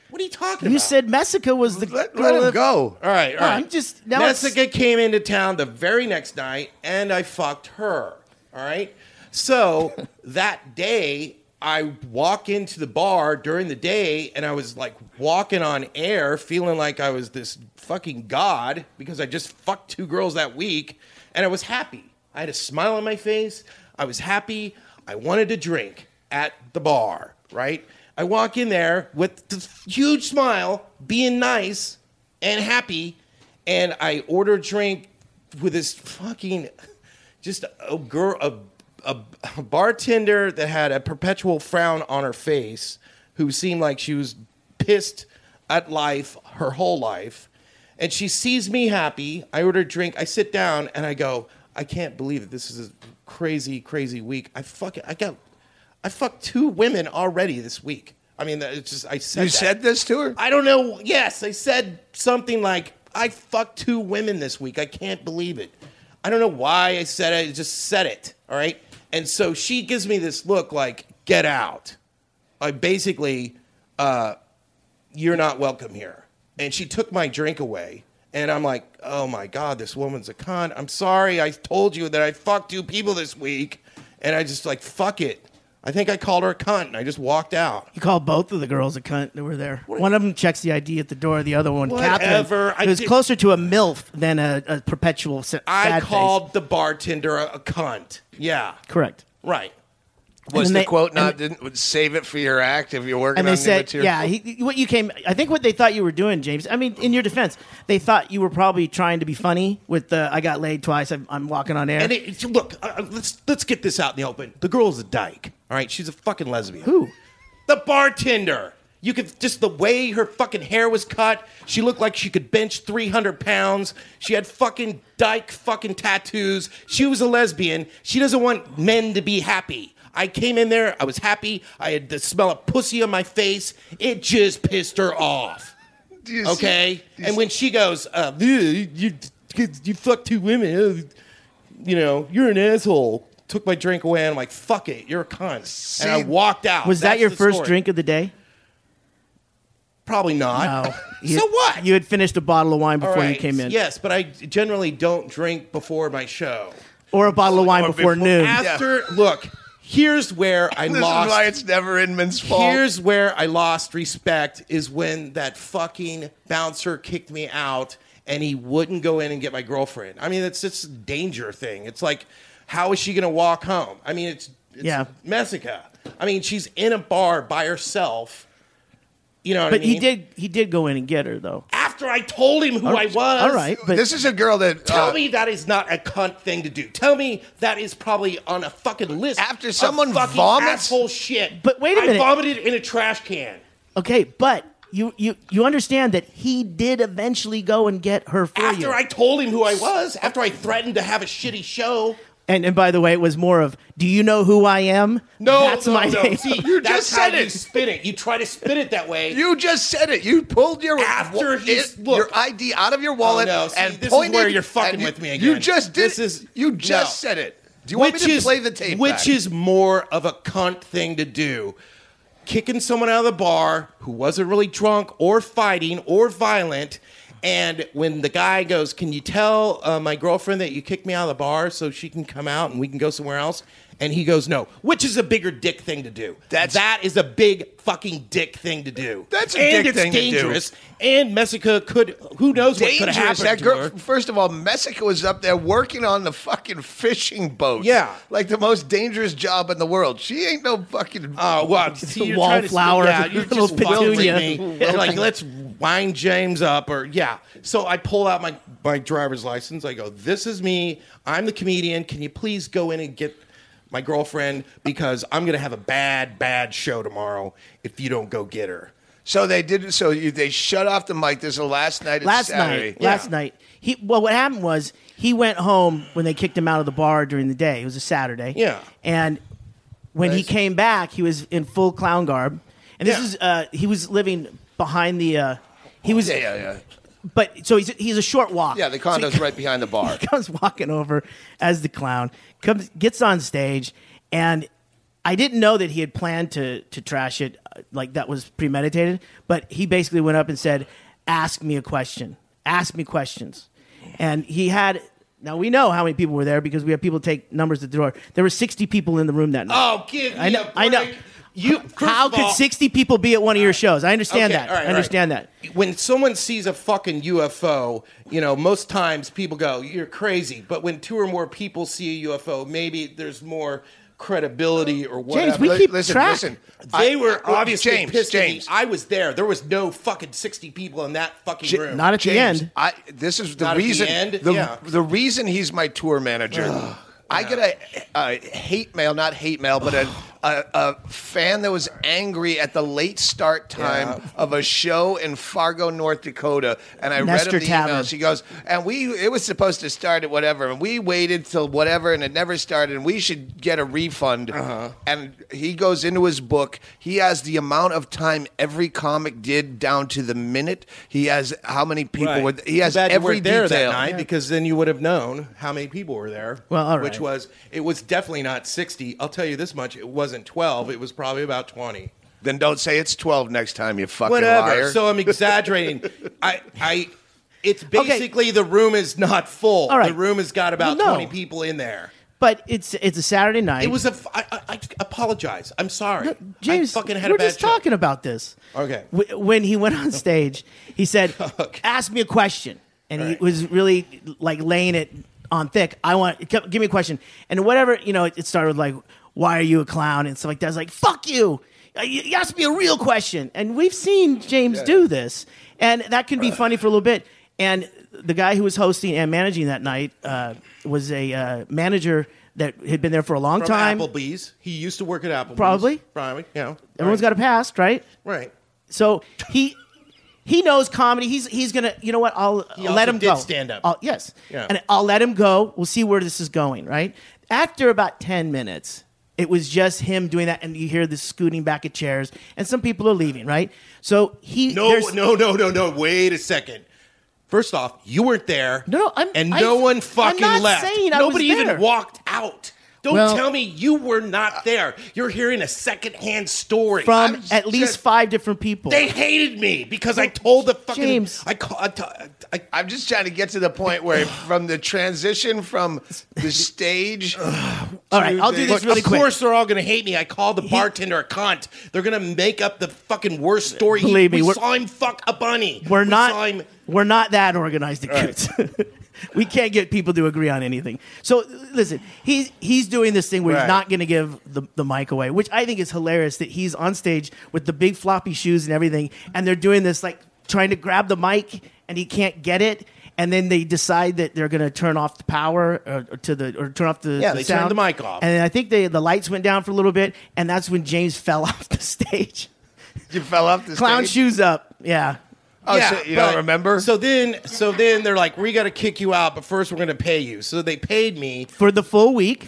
What are you talking about? You about? said Messica was the Let, girl let him that- go. All right, all No, right. I'm just- now it's- Jessica came into town the very next night, and I fucked her. All right. So [laughs] that day, I walk into the bar during the day, and I was like walking on air, feeling like I was this fucking god because I just fucked two girls that week, and I was happy. I had a smile on my face. I was happy. I wanted to drink at the bar. Right. I walk in there with this huge smile, being nice and happy, and I order a drink with this fucking just a girl, a, a, a bartender that had a perpetual frown on her face, who seemed like she was pissed at life her whole life, and she sees me happy. I order a drink. I sit down and I go, I can't believe it. This is a crazy, crazy week. I fuck I got, I fucked two women already this week. I mean, it's just I said You that. said this to her? I don't know. Yes, I said something like, I fucked two women this week. I can't believe it. I don't know why I said it. I just said it. All right. And so she gives me this look like, get out. I basically, uh, you're not welcome here. And she took my drink away. And I'm like, oh my God, this woman's a con. I'm sorry. I told you that I fucked two people this week. And I just like, fuck it. I think I called her a cunt, and I just walked out. You called both of the girls a cunt that were there. One of them checks the ID at the door. The other one, Whatever. Catherine, I it was did- closer to a milf than a, a perpetual sa- I sad face. called the bartender a, a cunt. Yeah, Correct. right. Was then the they- quote not and- didn't save it for your act if you're working And on they new said, material? yeah, he, what you came. I think what they thought you were doing, James. I mean, in your defense, they thought you were probably trying to be funny with the "I got laid twice. I'm, I'm walking on air." And it, look, uh, uh, let's let's get this out in the open. The girl's a dyke. All right, she's a fucking lesbian. Who? The bartender. You could just the way her fucking hair was cut. She looked like she could bench 300 pounds. She had fucking dyke fucking tattoos. She was a lesbian. She doesn't want men to be happy. I came in there. I was happy. I had the smell of pussy on my face. It just pissed her off. You see- Okay. And when she goes, uh, you, you, you fuck two women, uh, you know, you're an asshole. Took my drink away, and I'm like, fuck it, you're a cunt. and I walked out. was that your first story. drink of the day? Probably not. No. [laughs] You- so what? You had finished a bottle of wine All before you came in, Yes, but I generally don't drink before my show. or a bottle of wine Or before, before- noon. After, look, here's where I [laughs] This lost. is why it's never Inman's fault. Here's where I lost respect is when that fucking bouncer kicked me out and he wouldn't go in and get my girlfriend. I mean, it's it's a danger thing. It's like, how is she going to walk home? I mean, it's, it's Yeah. Messica. I mean, she's in a bar by herself. You know what but I mean? he did. He did go in and get her though. After I told him who I was. All right, but this is a girl that Tell uh, me that is not a cunt thing to do. Tell me that is probably on a fucking list. After of someone fucking vomits? asshole shit. But wait a I minute. vomited in a trash can. okay, but you you you understand that he did eventually go and get her for After you. I told him who I was, after I threatened to have a shitty show. And and by the way, it was more of, "Do you know who I am?" No, that's no, my no. name. See, [laughs] You that's just said you it. spin it. You try to spin it that way. You just said it. You pulled your After it- look. your ID out of your wallet Oh, no. See, and this is where you're fucking you- with me again. You just did. This is- you just no. said it. Do you want me to is, play the tape? Which back? is more of a cunt thing to do. Kicking someone out of the bar who wasn't really drunk or fighting or violent. And when the guy goes, Can you tell uh, my girlfriend that you kicked me out of the bar so she can come out and we can go somewhere else? And he goes, No. Which is a bigger dick thing to do? That's- that is a big fucking dick thing to do. That's a and dick it's thing to do. dangerous. And Messica could, who knows what could have happened That to girl, her. first of all, Messica was up there working on the fucking fishing boat. Yeah. like the most dangerous job in the world. She ain't no fucking. Oh, well, [laughs] see, you're trying to- wallflower, yeah, the [laughs] you're just welcoming petunia. me. [laughs] Like, let's wind James up, or yeah. So I pull out my my driver's license. I go, "This is me. I'm the comedian. Can you please go in and get my girlfriend because I'm gonna have a bad, bad show tomorrow if you don't go get her." So they did. So you, they shut off the mic. This is the last night. It's last Saturday. night. Last night. He well, what happened was he went home when they kicked him out of the bar during the day. It was a Saturday. Yeah. And when he came back, he was in full clown garb. And this Yeah. is uh, he was living behind the. Uh, he was, Yeah, yeah, yeah. But so he's he's a short walk. Yeah, the So he condo's right behind the bar. [laughs] he comes walking over as the clown, comes gets on stage, and I didn't know that he had planned to to trash it uh, like that was premeditated. But he basically went up and said, "Ask me a question. Ask me questions." And he had. Now we know how many people were there because we have people take numbers at the door. There were sixty people in the room that night. Oh, give me I know. a I know. Break. You first How could all- sixty people be at one of your shows? I understand Okay, that. all right, I understand all right. that. When someone sees a fucking UFO, you know, most times people go, "You're crazy." But when two or more people see a UFO, maybe there's more credibility or whatever. James, we Li- keep listen, track. listen. They I- were I- obviously James, pissed at me. James. I was there. There was no fucking sixty people in that fucking J- room. Not at the end. I this is the Not at the reason. end? The, Yeah. the reason he's my tour manager. I get a, a hate mail, not hate mail, but a, a, a fan that was angry at the late start time Yeah. of a show in Fargo, North Dakota, and I Nestor read him the Tavern. emails. He goes, and we it was supposed to start at whatever, and we waited till whatever, and it never started, and we should get a refund. Uh-huh. And he goes into his book. He has the amount of time every comic did down to the minute. He has how many people Right. were. He has Too bad you every weren't there detail. that night because then you would have known how many people were there. Well, all which right. Was it was definitely not sixty. I'll tell you this much: it wasn't twelve. It was probably about twenty. Then don't say it's twelve next time, you fucking Whatever. liar. So I'm exaggerating. [laughs] I I. It's basically the room is not full. All right. The room has got about Well, no. twenty people in there. But it's it's a Saturday night. It was a. f- I, I, I apologize. I'm sorry. James. I fucking had we're a bad just show. talking about this. Okay. W- when he went on stage, he said, [laughs] Okay. "Ask me a question," and he Right. was really like laying it on thick. I want give me a question, and whatever you know, it, it started with like, "Why are you a clown?" and stuff like that. I was like, "Fuck you." Uh, You asked me a real question, and we've seen James do this, and that can be funny for a little bit. And the guy who was hosting and managing that night uh, was a uh, manager that had been there for a long From time. Applebee's. He used to work at Applebee's. Probably. Probably. Yeah. Everyone's got a past, right? right. So he he knows comedy. He's he's gonna. You know what? I'll He let him did go. stand-up. I'll- yes, Yeah. and I'll let him go. We'll see where this is going. Right after about ten minutes, it was just him doing that, and you hear the scooting back of chairs, and some people are leaving. Right. So he No, no, no, no, no. Wait a second. First off, you weren't there. No, no, I'm- and I- no one I'm fucking not left. saying I was Nobody even walked out. Don't Well- tell me you were not uh, there. You're hearing a secondhand story from I'm at least just- five different people. They hated me because I told the fucking James. I call. I, t- I, I'm just trying to get to the point where, [sighs] from the transition from the stage. [sighs] All right, I'll do this Look, really of quick. course, they're all going to hate me. I called the bartender a cunt. They're going to make up the fucking worst story. He- Believe me, we we're- saw him fuck a bunny. We're We not. saw him- We're not that organized at Coots. [laughs] we can't get people to agree on anything. So listen, he's he's doing this thing where Right. he's not going to give the, the mic away, which I think is hilarious. That he's on stage with the big floppy shoes and everything, and they're doing this like trying to grab the mic, and he can't get it. And then they decide that they're going to turn off the power or, or to the or turn off the Yeah, the they turned the mic off. And I think they, the lights went down for a little bit, and that's when James [laughs] fell off the stage. You fell off the Clown stage. shoes up, yeah. Oh, so you don't remember? So then, so then they're like, "We got to kick you out, but first we're going to pay you." So they paid me, For the full week,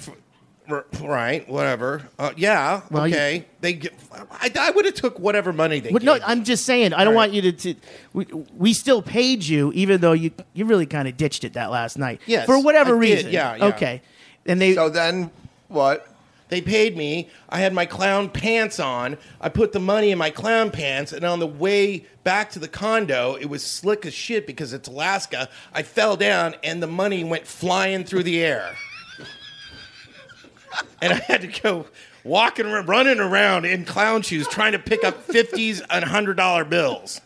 r- right? Whatever. Uh, yeah. Well, you- okay. They, get, I, I would have took whatever money they. Well, no, gave me. I'm just saying. I don't All want you to. to we, we still paid you, even though you you really kind of ditched it that last night. Yes, for whatever I did, reason. yeah, yeah. Okay, and they. so then, what? They paid me. I had my clown pants on. I put the money in my clown pants, and on the way back to the condo, it was slick as shit because it's Alaska. I fell down, and the money went flying through the air. and I had to go walking, running around in clown shoes, trying to pick up fifties and hundred dollar bills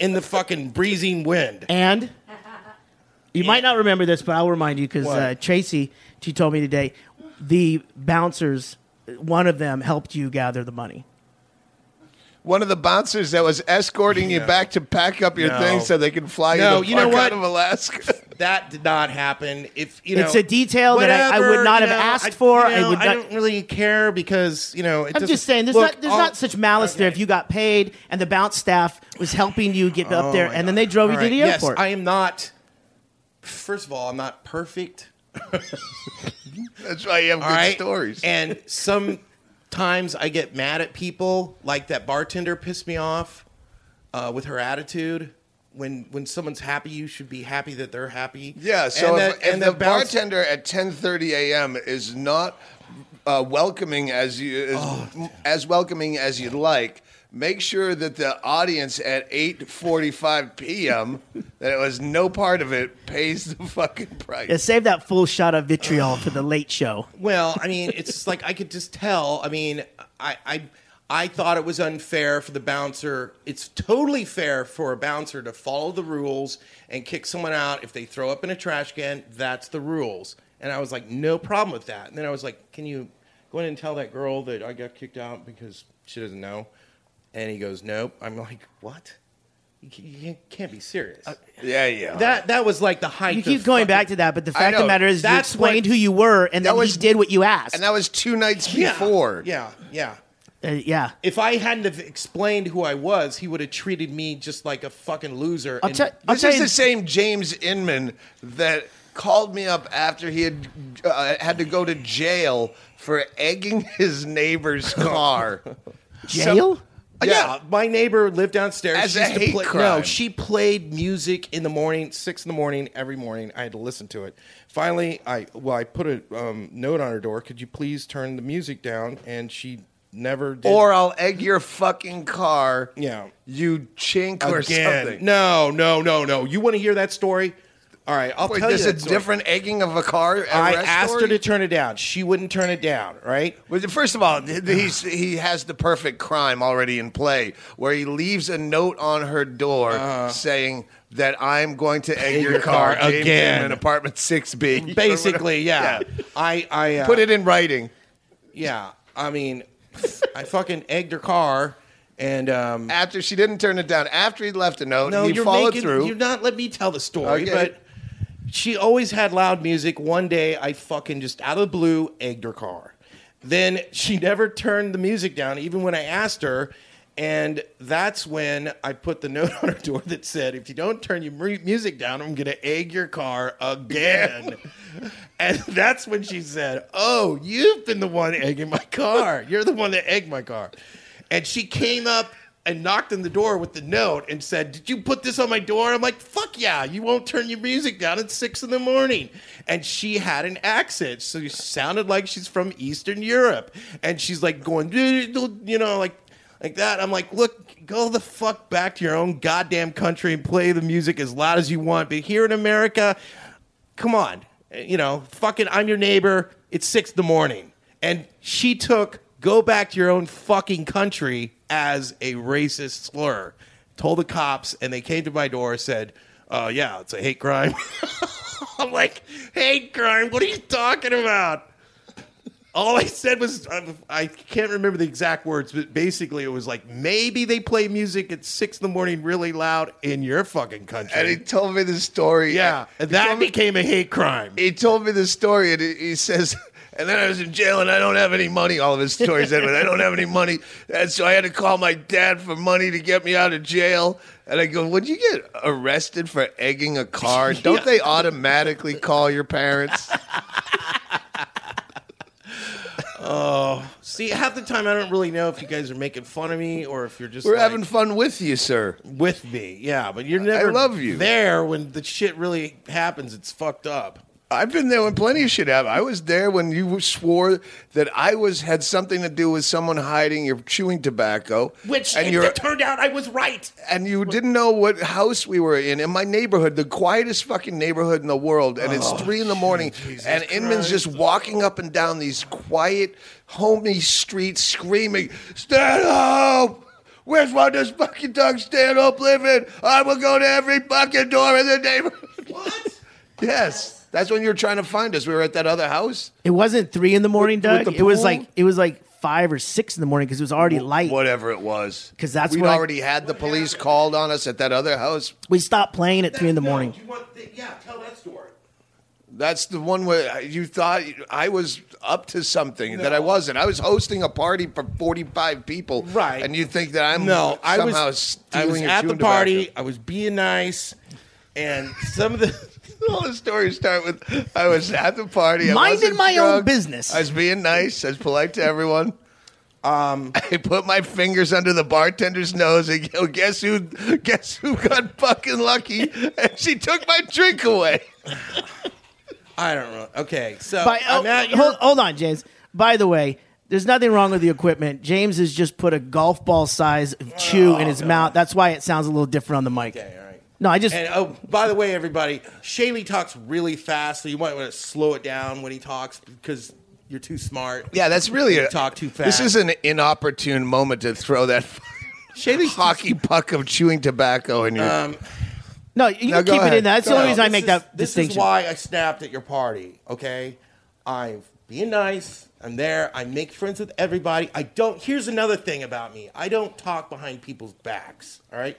in the fucking breezing wind. and you might not remember this, but I'll remind you because uh, Tracy, she told me today, the bouncers, one of them helped you gather the money. One of the bouncers that was escorting you No. back to pack up your No. things so they can fly No, you the you know fuck what? out of Alaska. [laughs] That did not happen. If you know, It's a detail that I- I would whatever, not you have know, asked I, for. you I know, would I not- don't really care because you know. It I'm doesn't- just saying, there's Look, not there's all- not such malice there. If you got paid and the bounce staff was helping you get up Oh there, my and then they drove you All to the right. airport. Yes, I am not. First of all, I'm not perfect. [laughs] That's why you have All good right, stories. And [laughs] sometimes I get mad at people, like that bartender pissed me off uh, with her attitude. When when someone's happy, you should be happy that they're happy. Yeah, so And if, that- if and the bounce- bartender at 10:30 a.m. is not uh, welcoming as you as, Oh. as welcoming as you'd like, make sure that the audience at 8:45 p.m. that it was no part of it pays the fucking price. Yeah, save that full shot of vitriol for the late show. Well, I mean, it's like I could just tell. I mean, I, I I thought it was unfair for the bouncer. It's totally fair for a bouncer to follow the rules and kick someone out if they throw up in a trash can. That's the rules. And I was like, no problem with that. And then I was like, can you go in and tell that girl that I got kicked out because she doesn't know? And he goes, nope. I'm like, what? You can't- can't be serious. yeah, yeah. that that was like the height. You keep of going fucking- back to that, but the fact of know. the matter is, you That's explained what- who you were, and That then was- he did what you asked. and that was two nights Yeah, before. Yeah, yeah. Uh, yeah. If I hadn't have explained who I was, he would have treated me just like a fucking loser. I'll and- tell- I'll This tell is you- the same James Inman that called me up after he had uh, had to go to jail for egging his neighbor's [laughs] car. Jail? Uh, yeah. my neighbor lived downstairs. As She a used to hate play, crime. No, she played music in the morning, six in the morning, every morning. I had to listen to it. Finally, I well, I put a um, note on her door. Could you please turn the music down? And she never did. Or I'll egg your fucking car. Yeah. You chink or again. something. No, no, no, no. You want to hear that story? All right, I'll Wait, tell you. there's a story. different egging of a car. I asked her to turn it down. She wouldn't turn it down. Right? Well, First of all, he's, he has the perfect crime already in play, where he leaves a note on her door saying that I'm going to egg your, your car, car again. in apartment six B. [laughs] Basically, yeah. I, I uh, Put it in writing. Yeah, I mean, I fucking egged her car, and um, After she didn't turn it down, after he left a note, no, he followed making, through. You're not. Let me tell the story, Okay. but she always had loud music. One day, I fucking just out of the blue egged her car. Then she [laughs] never turned the music down, even when I asked her. And that's when I put the [laughs] note on her door that said, "If you don't turn your mu- music down, I'm gonna egg your car again." [laughs] and that's when she said, "Oh, you've been the one egging my car. You're the one that egged my car." And she came up and knocked on the door with the note and said, "Did you put this on my door?" I'm like, "Fuck yeah! You won't turn your music down at six in the morning." And she had an accent, so she sounded like she's from Eastern Europe, and she's like going, you know, like like that. I'm like, look, go the fuck back to your own goddamn country and play the music as loud as you want. But here in America, come on, you know, fucking, I'm your neighbor. It's six in the morning, and she took "go back to your own fucking country" as a racist slur. Told the cops, and they came to my door. Said, "Uh, yeah, it's a hate crime." [laughs] I'm like, hate crime? What are you talking about? All I said was, I, I can't remember the exact words, but basically it was like, maybe they play music at six in the morning really loud in your fucking country. and he told me the story. yeah, and that told me- became a hate crime. he told me the story, and he he says, and then I was in jail, and I don't have any money. All of his stories ended with, I don't have any money, and so I had to call my dad for money to get me out of jail. And I go, would you get arrested for egging a car? [laughs] Don't they automatically call your parents? Oh, see, half the time I don't really know if you guys are making fun of me or if you're just We're like, having fun with you, sir. with me. Yeah, but you're never. I love you. there when the shit really happens. It's fucked up. I've been there when plenty of shit happened. I was there when you swore that I was had something to do with someone hiding your chewing tobacco, Which and it, turned out I was right. and you didn't know what house we were in in my neighborhood, the quietest fucking neighborhood in the world, and it's oh, three in the morning, and Inman's just walking up and down these quiet, homey streets, screaming, "Stand up!" Where's one of those fucking dogs stand up living? I will go to every fucking door in the neighborhood." What? [laughs] Yes, that's when you were trying to find us. We were at that other house. It wasn't three in the morning, With- Doug. with the it was pool? like it was like five or six in the morning because it was already light. Whatever it was. Because that's we'd when I- already had the police called on us at that other house. We stopped playing at three in the No, morning. you want the- yeah, tell that story. That's the one where you thought I was up to something that I wasn't. I was hosting a party for 45 people. Right. And you think that I'm No, I somehow was I was stealing your at the chewing party. tobacco. I was being nice, and some of the [laughs] All the stories start with I was at the party. I Minding wasn't my own drunk. business. I was being nice. I was polite to everyone. Um, [laughs] I put my fingers under the bartender's nose and go, guess who? Guess who got fucking lucky? And she took my drink away. [laughs] I don't know. Okay, so By, oh, I'm at your, hold, hold on, James. By the way, there's nothing wrong with the equipment. James has just put a golf ball size of chew in his mouth. That's why it sounds a little different on the mic. Okay, all right. No, I just And oh, by the way, everybody, Chaille talks really fast, so you might want to slow it down when he talks because you're too smart. Yeah, that's really You a talk too fast. This is an inopportune moment to throw that [laughs] Chaille's hockey puck of chewing tobacco in your. Um, no. You No, can go keep it ahead. in. That's Go the only ahead. reason I make is- that this distinction. This is why I snapped at your party. Okay, I'm being nice. I'm there. I make friends with everybody. I don't. Here's another thing about me. I don't talk behind people's backs. All right.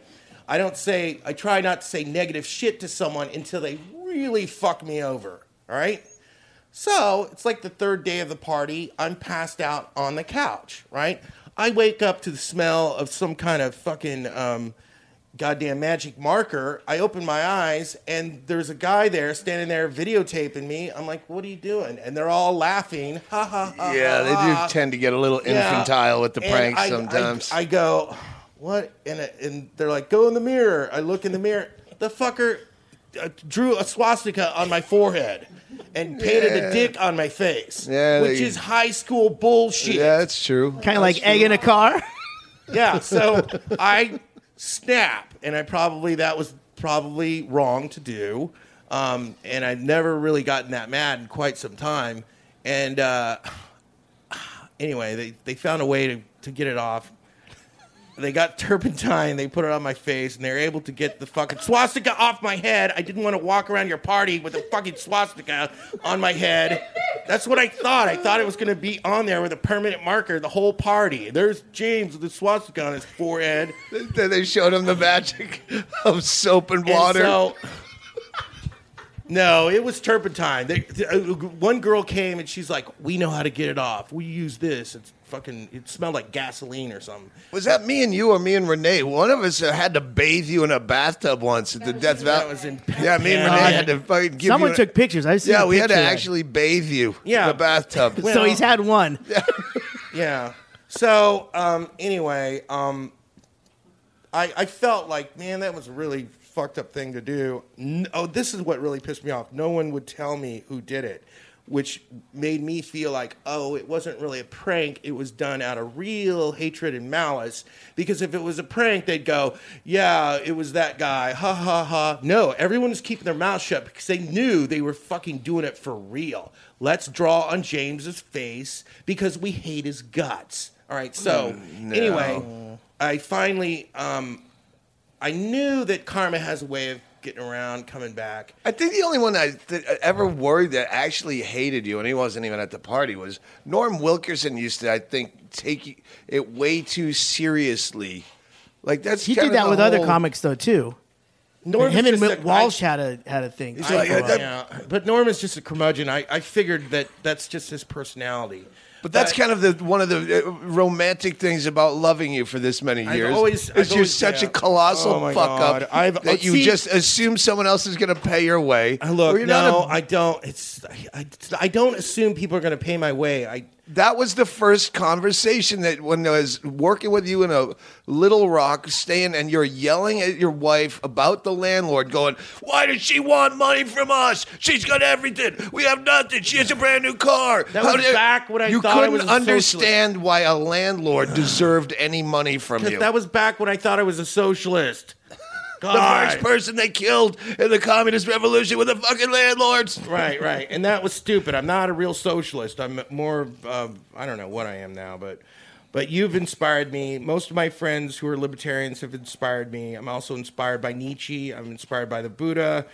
I don't say. I try not to say negative shit to someone until they really fuck me over. All right. So it's like the third day of the party. I'm passed out on the couch, right? I wake up to the smell of some kind of fucking um, goddamn magic marker. I open my eyes, and there's a guy there standing there videotaping me. I'm like, what are you doing? And they're all laughing. Ha ha ha. yeah, they ha, ha. do tend to get a little Yeah. infantile with the And pranks I- I- sometimes. I, go, what? And, it- and they're like, go in the mirror. I look in the mirror. The fucker uh, drew a swastika on my forehead and painted Yeah. a dick on my face, Yeah, which they- is high school bullshit. yeah, that's true. kind of like egg in a car. Yeah, [laughs] so I snap, and I probably that was probably wrong to do. um, and I've never really gotten that mad in quite some time. And uh, [sighs] anyway, they, they found a way to, to get it off. They got turpentine. They put it on my face, and they were able to get the fucking swastika off my head. I didn't want to walk around your party with a fucking swastika on my head. That's what I thought. I thought it was going to be on there with a permanent marker the whole party. There's James with the swastika on his forehead. Then they showed him the magic of soap and And water. so- no, it was turpentine. They, th- uh, one girl came and she's like, "We know how to get it off. We use this. It's fucking. It smelled like gasoline or something." was that me and you or me and Renee? One of us uh, had to bathe you in a bathtub once at the Death Valley. That was in- yeah, me and Renee had to fucking give you. Someone you. took pictures. I've seen yeah, a we had to picture of that. actually bathe you Yeah. in the bathtub. [laughs] Well- So he's had one. [laughs] Yeah. So um, anyway, um, I I felt like man, that was really fucked up thing to do. N- oh, this is what really pissed me off. No one would tell me who did it, which made me feel like oh, it wasn't really a prank. It was done out of real hatred and malice. Because if it was a prank, they'd go, yeah, it was that guy. Ha ha ha. No, everyone was keeping their mouth shut because they knew they were fucking doing it for real. Let's draw on James's face because we hate his guts. All right. So anyway, I finally, um, I knew that karma has a way of getting around, coming back. I think the only one I th- ever worried that actually hated you, and he wasn't even at the party, was Norm Wilkerson. Used to, I think, take it way too seriously. Like that's He did that the with other comics though too. Norm Him and just a- Walsh I- had a had a thing. He's like, I- yeah, that- yeah, but Norm is just a curmudgeon. I, I figured that that's just his personality. But that's kind of the one of the uh, romantic things about loving you for this many I've years. always- is I've you're always- such yeah. a colossal Oh my fuck God. up I've- that you see- just assume someone else is going to pay your way. I look, Well, you're not no, I don't. It's I, I, I don't assume people are going to pay my way. I that was the first conversation that when I was working with you in a Little Rock, staying and you're yelling at your wife about the landlord, going, "Why does she want money from us? She's got everything. We have nothing. She has a brand new car." That was did- back when I you thought I couldn't was a socialist. understand why a landlord [sighs] deserved any money from you. that was back when I thought I was a socialist. The first person they killed in the communist revolution were the fucking landlords. Right, right, and that was stupid. I'm not a real socialist. I'm more, uh, I don't know what I am now, but, but you've inspired me. Most of my friends who are libertarians have inspired me. I'm also inspired by Nietzsche. I'm inspired by the Buddha.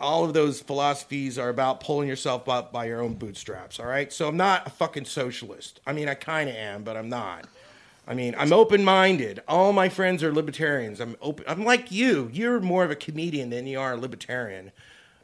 All of those philosophies are about pulling yourself up by your own bootstraps. All right, so I'm not a fucking socialist. I mean, I kind of am, but I'm not. I mean, I'm open-minded. All my friends are libertarians. I'm open. I'm like you. You're more of a comedian than you are a libertarian.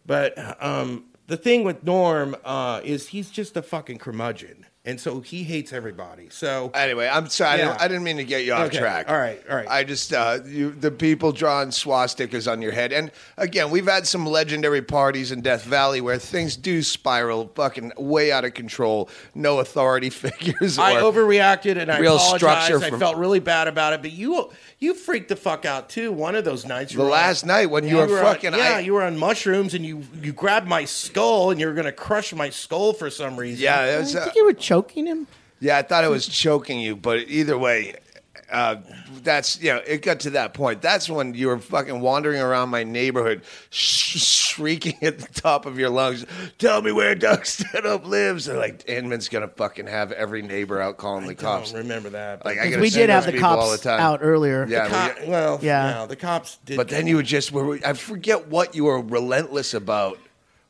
But um, the thing with Norm uh, is he's just a fucking curmudgeon, and so he hates everybody. So Anyway, I'm sorry. I, Yeah. didn't, I didn't mean to get you off Okay, track. all right, all right. I just uh, you, the people drawing swastikas on your head, and again, we've had some legendary parties in Death Valley where things do spiral fucking way out of control. No authority [laughs] figures. I or- overreacted, and I real apologize. structure I felt really bad about it. But you, you freaked the fuck out too. One of those nights, you The were last night when you were on- fucking- yeah, I- you were on mushrooms, and you you grabbed my skull, and you were gonna crush my skull for some reason. Yeah, I it was, uh, think you were choking him. yeah. I thought it was choking you, but either way. Uh, that's you know it got to that point. That's when you were fucking wandering around my neighborhood, sh- shrieking at the top of your lungs. Tell me where Doug Stanhope lives. And like Inman's gonna fucking have every neighbor out calling the cops. don't remember that. Like I gotta we send did have those the people all cops the time. out earlier. Yeah, Co- we- well, Yeah. yeah. the cops did. but then you would just were I forget what you were relentless about.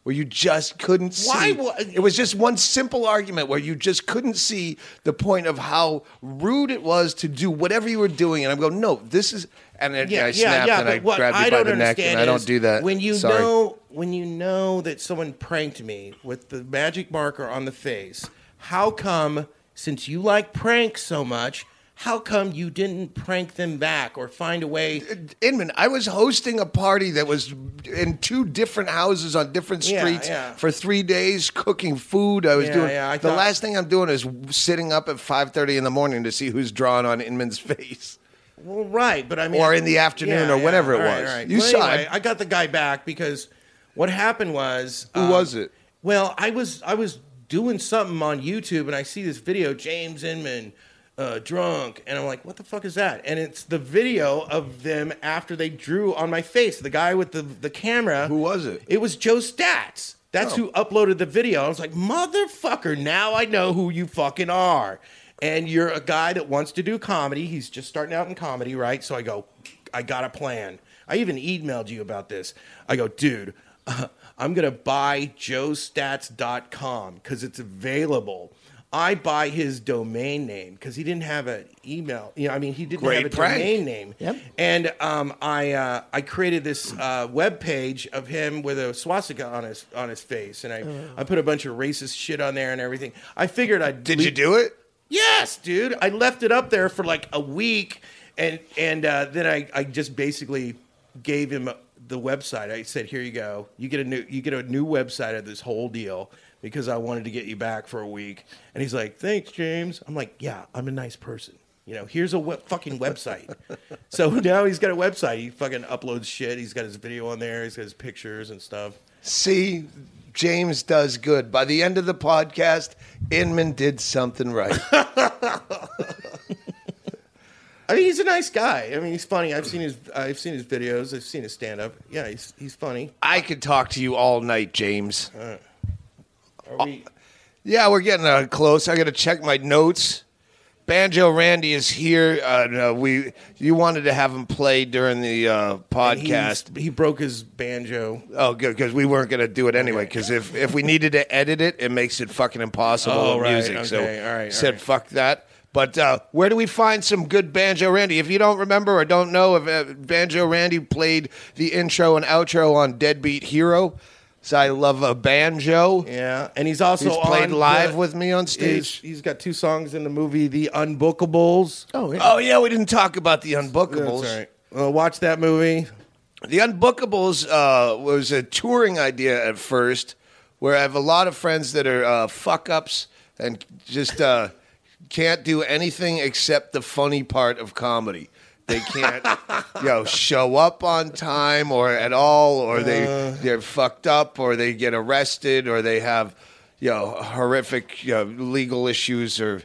Where you just couldn't see. Why wa- it was just one simple argument where you just couldn't see the point of how rude it was to do whatever you were doing. And I'm going, no, this is. And then yeah, I snapped yeah. and I grabbed you I by the neck, and I don't do that. When you Sorry. know, when you know that someone pranked me with the magic marker on the face, how come? Since you like pranks so much, how come you didn't prank them back or find a way? Inman, I was hosting a party that was in two different houses on different streets yeah. for three days, cooking food. I was Yeah, doing yeah, I the thought- last thing I'm doing is sitting up at five thirty in the morning to see who's drawing on Inman's [laughs] face. Well, right, but I mean, Or in the afternoon or whenever it right, was. right. You Well, saw anyway, it. I got the guy back because what happened was Who um, was it? Well, I was I was doing something on YouTube and I see this video, James Inman uh, drunk, and I'm like, what the fuck is that? And it's the video of them after they drew on my face. The guy with the the camera. Who was it? It was Joe Stats. That's Oh. who uploaded the video. I was like, motherfucker, now I know who you fucking are. And you're a guy that wants to do comedy. He's just starting out in comedy, right? So I go, I got a plan. I even emailed you about this. I go, dude, [laughs] I'm going to buy joestats.com because it's available. I buy his domain name because he didn't have an email. You know, I mean, he didn't Great have a prank. domain name. Yep. And um, I uh, I created this uh, web page of him with a swastika on his on his face, and I I put a bunch of racist shit on there and everything. I figured I'd Did le- you do it? Yes, dude. I left it up there for like a week, and and uh, then I, I just basically gave him the website. I said, "Here you go. You get a new you get a new website of this whole deal because I wanted to get you back for a week." And he's like, "Thanks, James." I'm like, "Yeah, I'm a nice person." You know, here's a we- fucking website. [laughs] so now he's got a website. He fucking uploads shit. He's got his video on there. He's got his pictures and stuff. See, James does good. By the end of the podcast, Inman did something right. [laughs] I mean, he's a nice guy. I mean, he's funny. I've seen his I've seen his videos. I've seen his stand up. Yeah, he's he's funny. I could talk to you all night, James. Are we, Yeah, we're getting uh, close. I got to check my notes. Banjo Randy is here. Uh, no, we you wanted to have him play during the uh, podcast. He broke his banjo. Oh, good, because we weren't going to do it anyway. Because if, if we needed to edit it, it makes it fucking impossible Oh, with right, music. so okay, all right, said right. fuck that. But uh, where do we find some good Banjo Randy? If you don't remember or don't know, if uh, Banjo Randy played the intro and outro on Deadbeat Hero, so I love a banjo. Yeah, and he's also He's played live the- with me on stage. he's got two songs in the movie The Unbookables. Oh, yeah. Oh yeah, we didn't talk about the Unbookables. That's right. Well, watch that movie. The Unbookables uh, was a touring idea at first, where I have a lot of friends that are uh, fuck ups and just uh, can't do anything except the funny part of comedy. They can't, you know, show up on time or at all, or they they're fucked up, or they get arrested, or they have, you know, horrific you know, legal issues or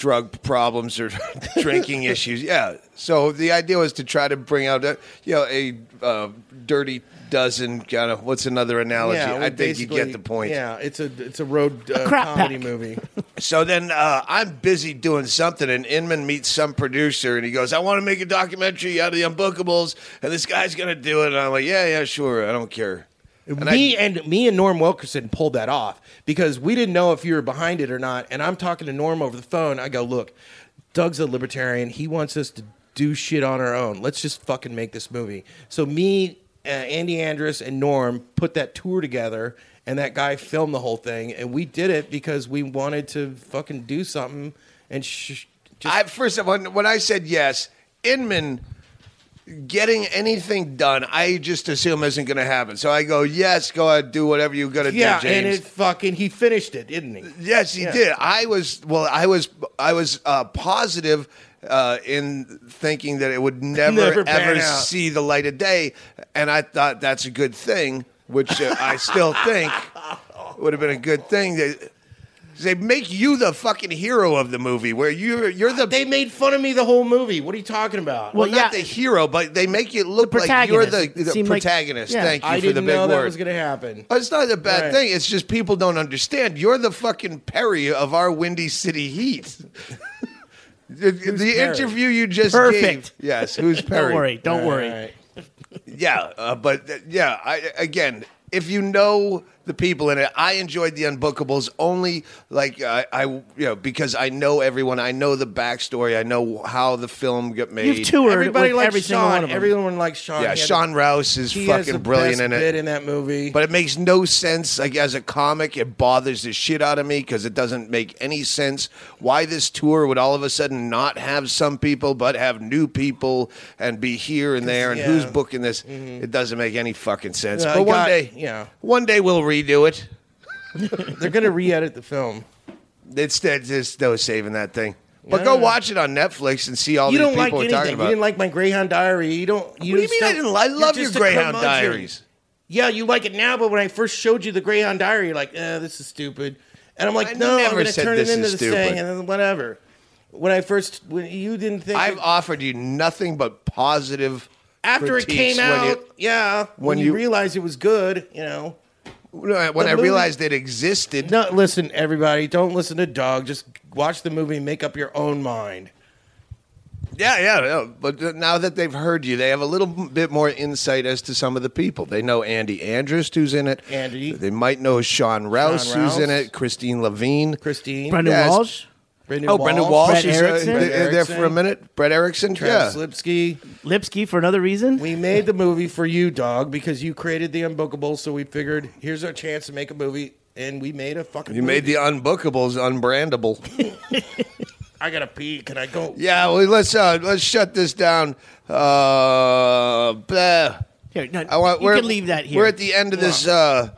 drug problems or [laughs] drinking issues. Yeah. So the idea was to try to bring out, a, you know, a uh, dirty dozen kind of. What's another analogy? Yeah, well, I think you get the point. Yeah, it's a it's a road uh, crap comedy pack. movie. [laughs] So then uh, I'm busy doing something, and Inman meets some producer, and he goes, "I want to make a documentary out of the Unbookables, and this guy's gonna do it." And I'm like, "Yeah, yeah, sure. I don't care." And me I, and me and Norm Wilkerson pulled that off because we didn't know if you were behind it or not. And I'm talking to Norm over the phone. I go, look, Doug's a libertarian. He wants us to do shit on our own. Let's just fucking make this movie. So me, uh, Andy Andrist, and Norm put that tour together, and that guy filmed the whole thing. And we did it because we wanted to fucking do something. And sh- just I first of all, when, when I said yes, Inman getting anything done, I just assume isn't going to happen. So I go, yes, go ahead, do whatever you got to yeah, do, and it fucking he finished it, didn't he? yes, he Yeah. did. I was well. I was I was uh, positive uh, in thinking that it would [laughs] never, Never ever out. see the light of day, and I thought that's a good thing, which uh, I still think would have been a good thing. That, they make you the fucking hero of the movie, where you're you're the They made fun of me the whole movie. What are you talking about? well, Well, not yeah. the hero, but they make you look like you're the, protagonist. It the seemed like- protagonist. yeah. Thank you I for didn't the big know word. that was going to happen. It's not a bad Right. thing. It's just people don't understand. You're the fucking Perry of our Windy City Heat. [laughs] the the interview you just Perfect. gave. Yes, who's [laughs] Perry? Don't worry. Don't All worry. right. Yeah, uh, but uh, yeah, I, again, if you know the people in it, I enjoyed the Unbookables only like I, I you know because I know everyone. I know the backstory. I know how the film got made. You've toured Everybody with likes every single Sean. one of them. Everyone likes Sean. yeah, He had Sean Rouse is the, he has fucking the brilliant best in it. bit in that movie. But it makes no sense. Like as a comic, it bothers the shit out of me because it doesn't make any sense why this tour would all of a sudden not have some people but have new people and be here and there and yeah. Mm-hmm. who's booking this. It doesn't make any fucking sense. Yeah, but one got- day, yeah. one day we'll redo it. [laughs] They're going to re-edit the film. It's there's just no saving that thing. But go watch it on Netflix and see all you these don't like people are anything. You about. didn't like my Greyhound Diary. You don't. You what do you mean I didn't? I love your just a Greyhound curmudgeon. Diaries. Yeah, you like it now, but when I first showed you the Greyhound Diary, you're like, eh, this is stupid. And I'm like, I no, I'm never going to said turn this it into is this stupid. thing, and then whatever. when I first when you didn't think I've of- offered you nothing but positive. after it critiques came when out, you- yeah, when, when you, you- realized it was good, you know. When I movie- realized it existed. No, listen, everybody, don't listen to Doug. Just watch the movie, and make up your own mind. Yeah, yeah, yeah. But now that they've heard you, they have a little bit more insight as to some of the people. They know Andy Andrist, who's in it. Andy. They might know Sean Rouse, Sean who's in it. Kristine Levine. Christine, Brendan Yes. Walsh, Brendan Oh, Brendan Walsh Brett is uh, Erickson. th- Brett there for a Erickson. minute. Brett Erickson. Travis yeah. Lipsky. Lipsky for another reason. We made the movie for you, dog, because you created the Unbookable. So we figured here's our chance to make a movie, and we made a fucking. You movie. made the unbookables unbrandable. [laughs] I gotta pee. Can I go? yeah, well, let's uh, let's shut this down. Uh, blah. Here, no, I want, you we're, can leave that here. We're at the end of this uh,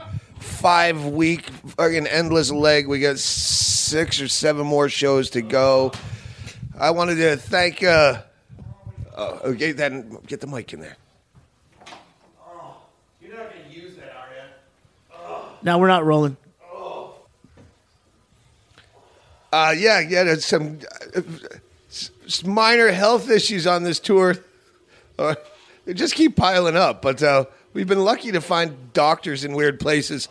five week fucking endless leg. We got six or seven more shows to go. I wanted to thank. Uh, uh, okay, then get the mic in there. Oh, you're not gonna use that, are you? no, we're not rolling. Uh, yeah, yeah, there's some uh, minor health issues on this tour. Uh, they just keep piling up, but uh, we've been lucky to find doctors in weird places.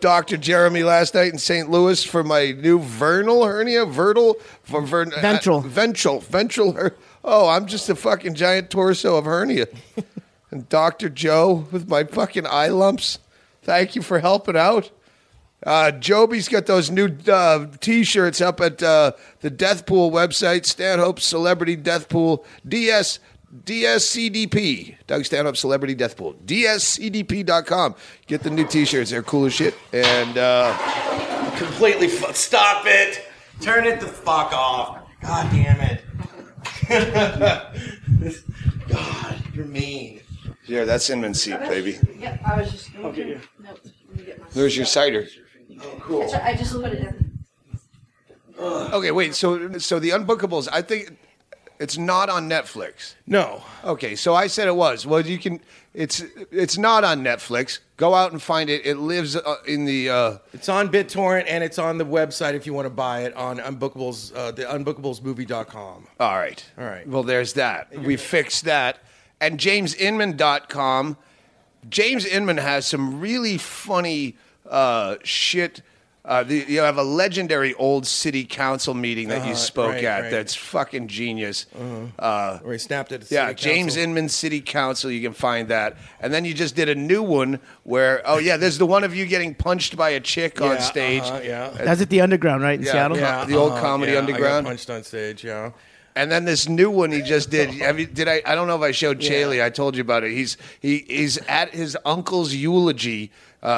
Dr. Jeremy last night in St. Louis for my new vernal hernia, vertal, for vern- Ventral. uh, ventral, ventral. Her- oh, I'm just a fucking giant torso of hernia. [laughs] and Dr. Joe with my fucking eye lumps. Thank you for helping out. Uh, Joby's got those new uh, T-shirts up at uh, the Death Pool website, Stanhope Celebrity Death Pool, DS DSCDP, Doug Stanhope Celebrity Death Pool, DSCDP.com. Get the new T-shirts; they're cool as shit. And uh, Completely. Fu- Stop it. Turn it the fuck off. God damn it. [laughs] God, you're mean. Yeah, that's Inman seat, baby. Yep, I was just going to. Nope. Let me get my. There's your cider. That's right, I just put it in. Okay, wait. So, so the Unbookables, I think it's not on Netflix. No. Okay, so I said it was. Well, you can. It's it's not on Netflix. Go out and find it. It lives uh, in the. Uh, It's on BitTorrent and it's on the website if you want to buy it on Unbookables, uh, the unbookablesmovie.com. all right. All right. Well, there's that. We fixed that. And JamesInman.com. James Inman has some really funny uh, shit. Uh, the, you have a legendary old city council meeting that you spoke right, at right. that's fucking genius. Uh, Or he snapped it. Yeah, City James Inman City Council. You can find that, and then you just did a new one where oh yeah, there's the one of you getting punched by a chick on stage. uh-huh, yeah. That's at the Underground, right in Yeah, Seattle. yeah. the old Comedy yeah, Underground. I got punched on stage, yeah. And then this new one he just did. [laughs] Have you, did I? I don't know if I showed Chaille. I told you about it. He's he he's at his uncle's eulogy. Uh,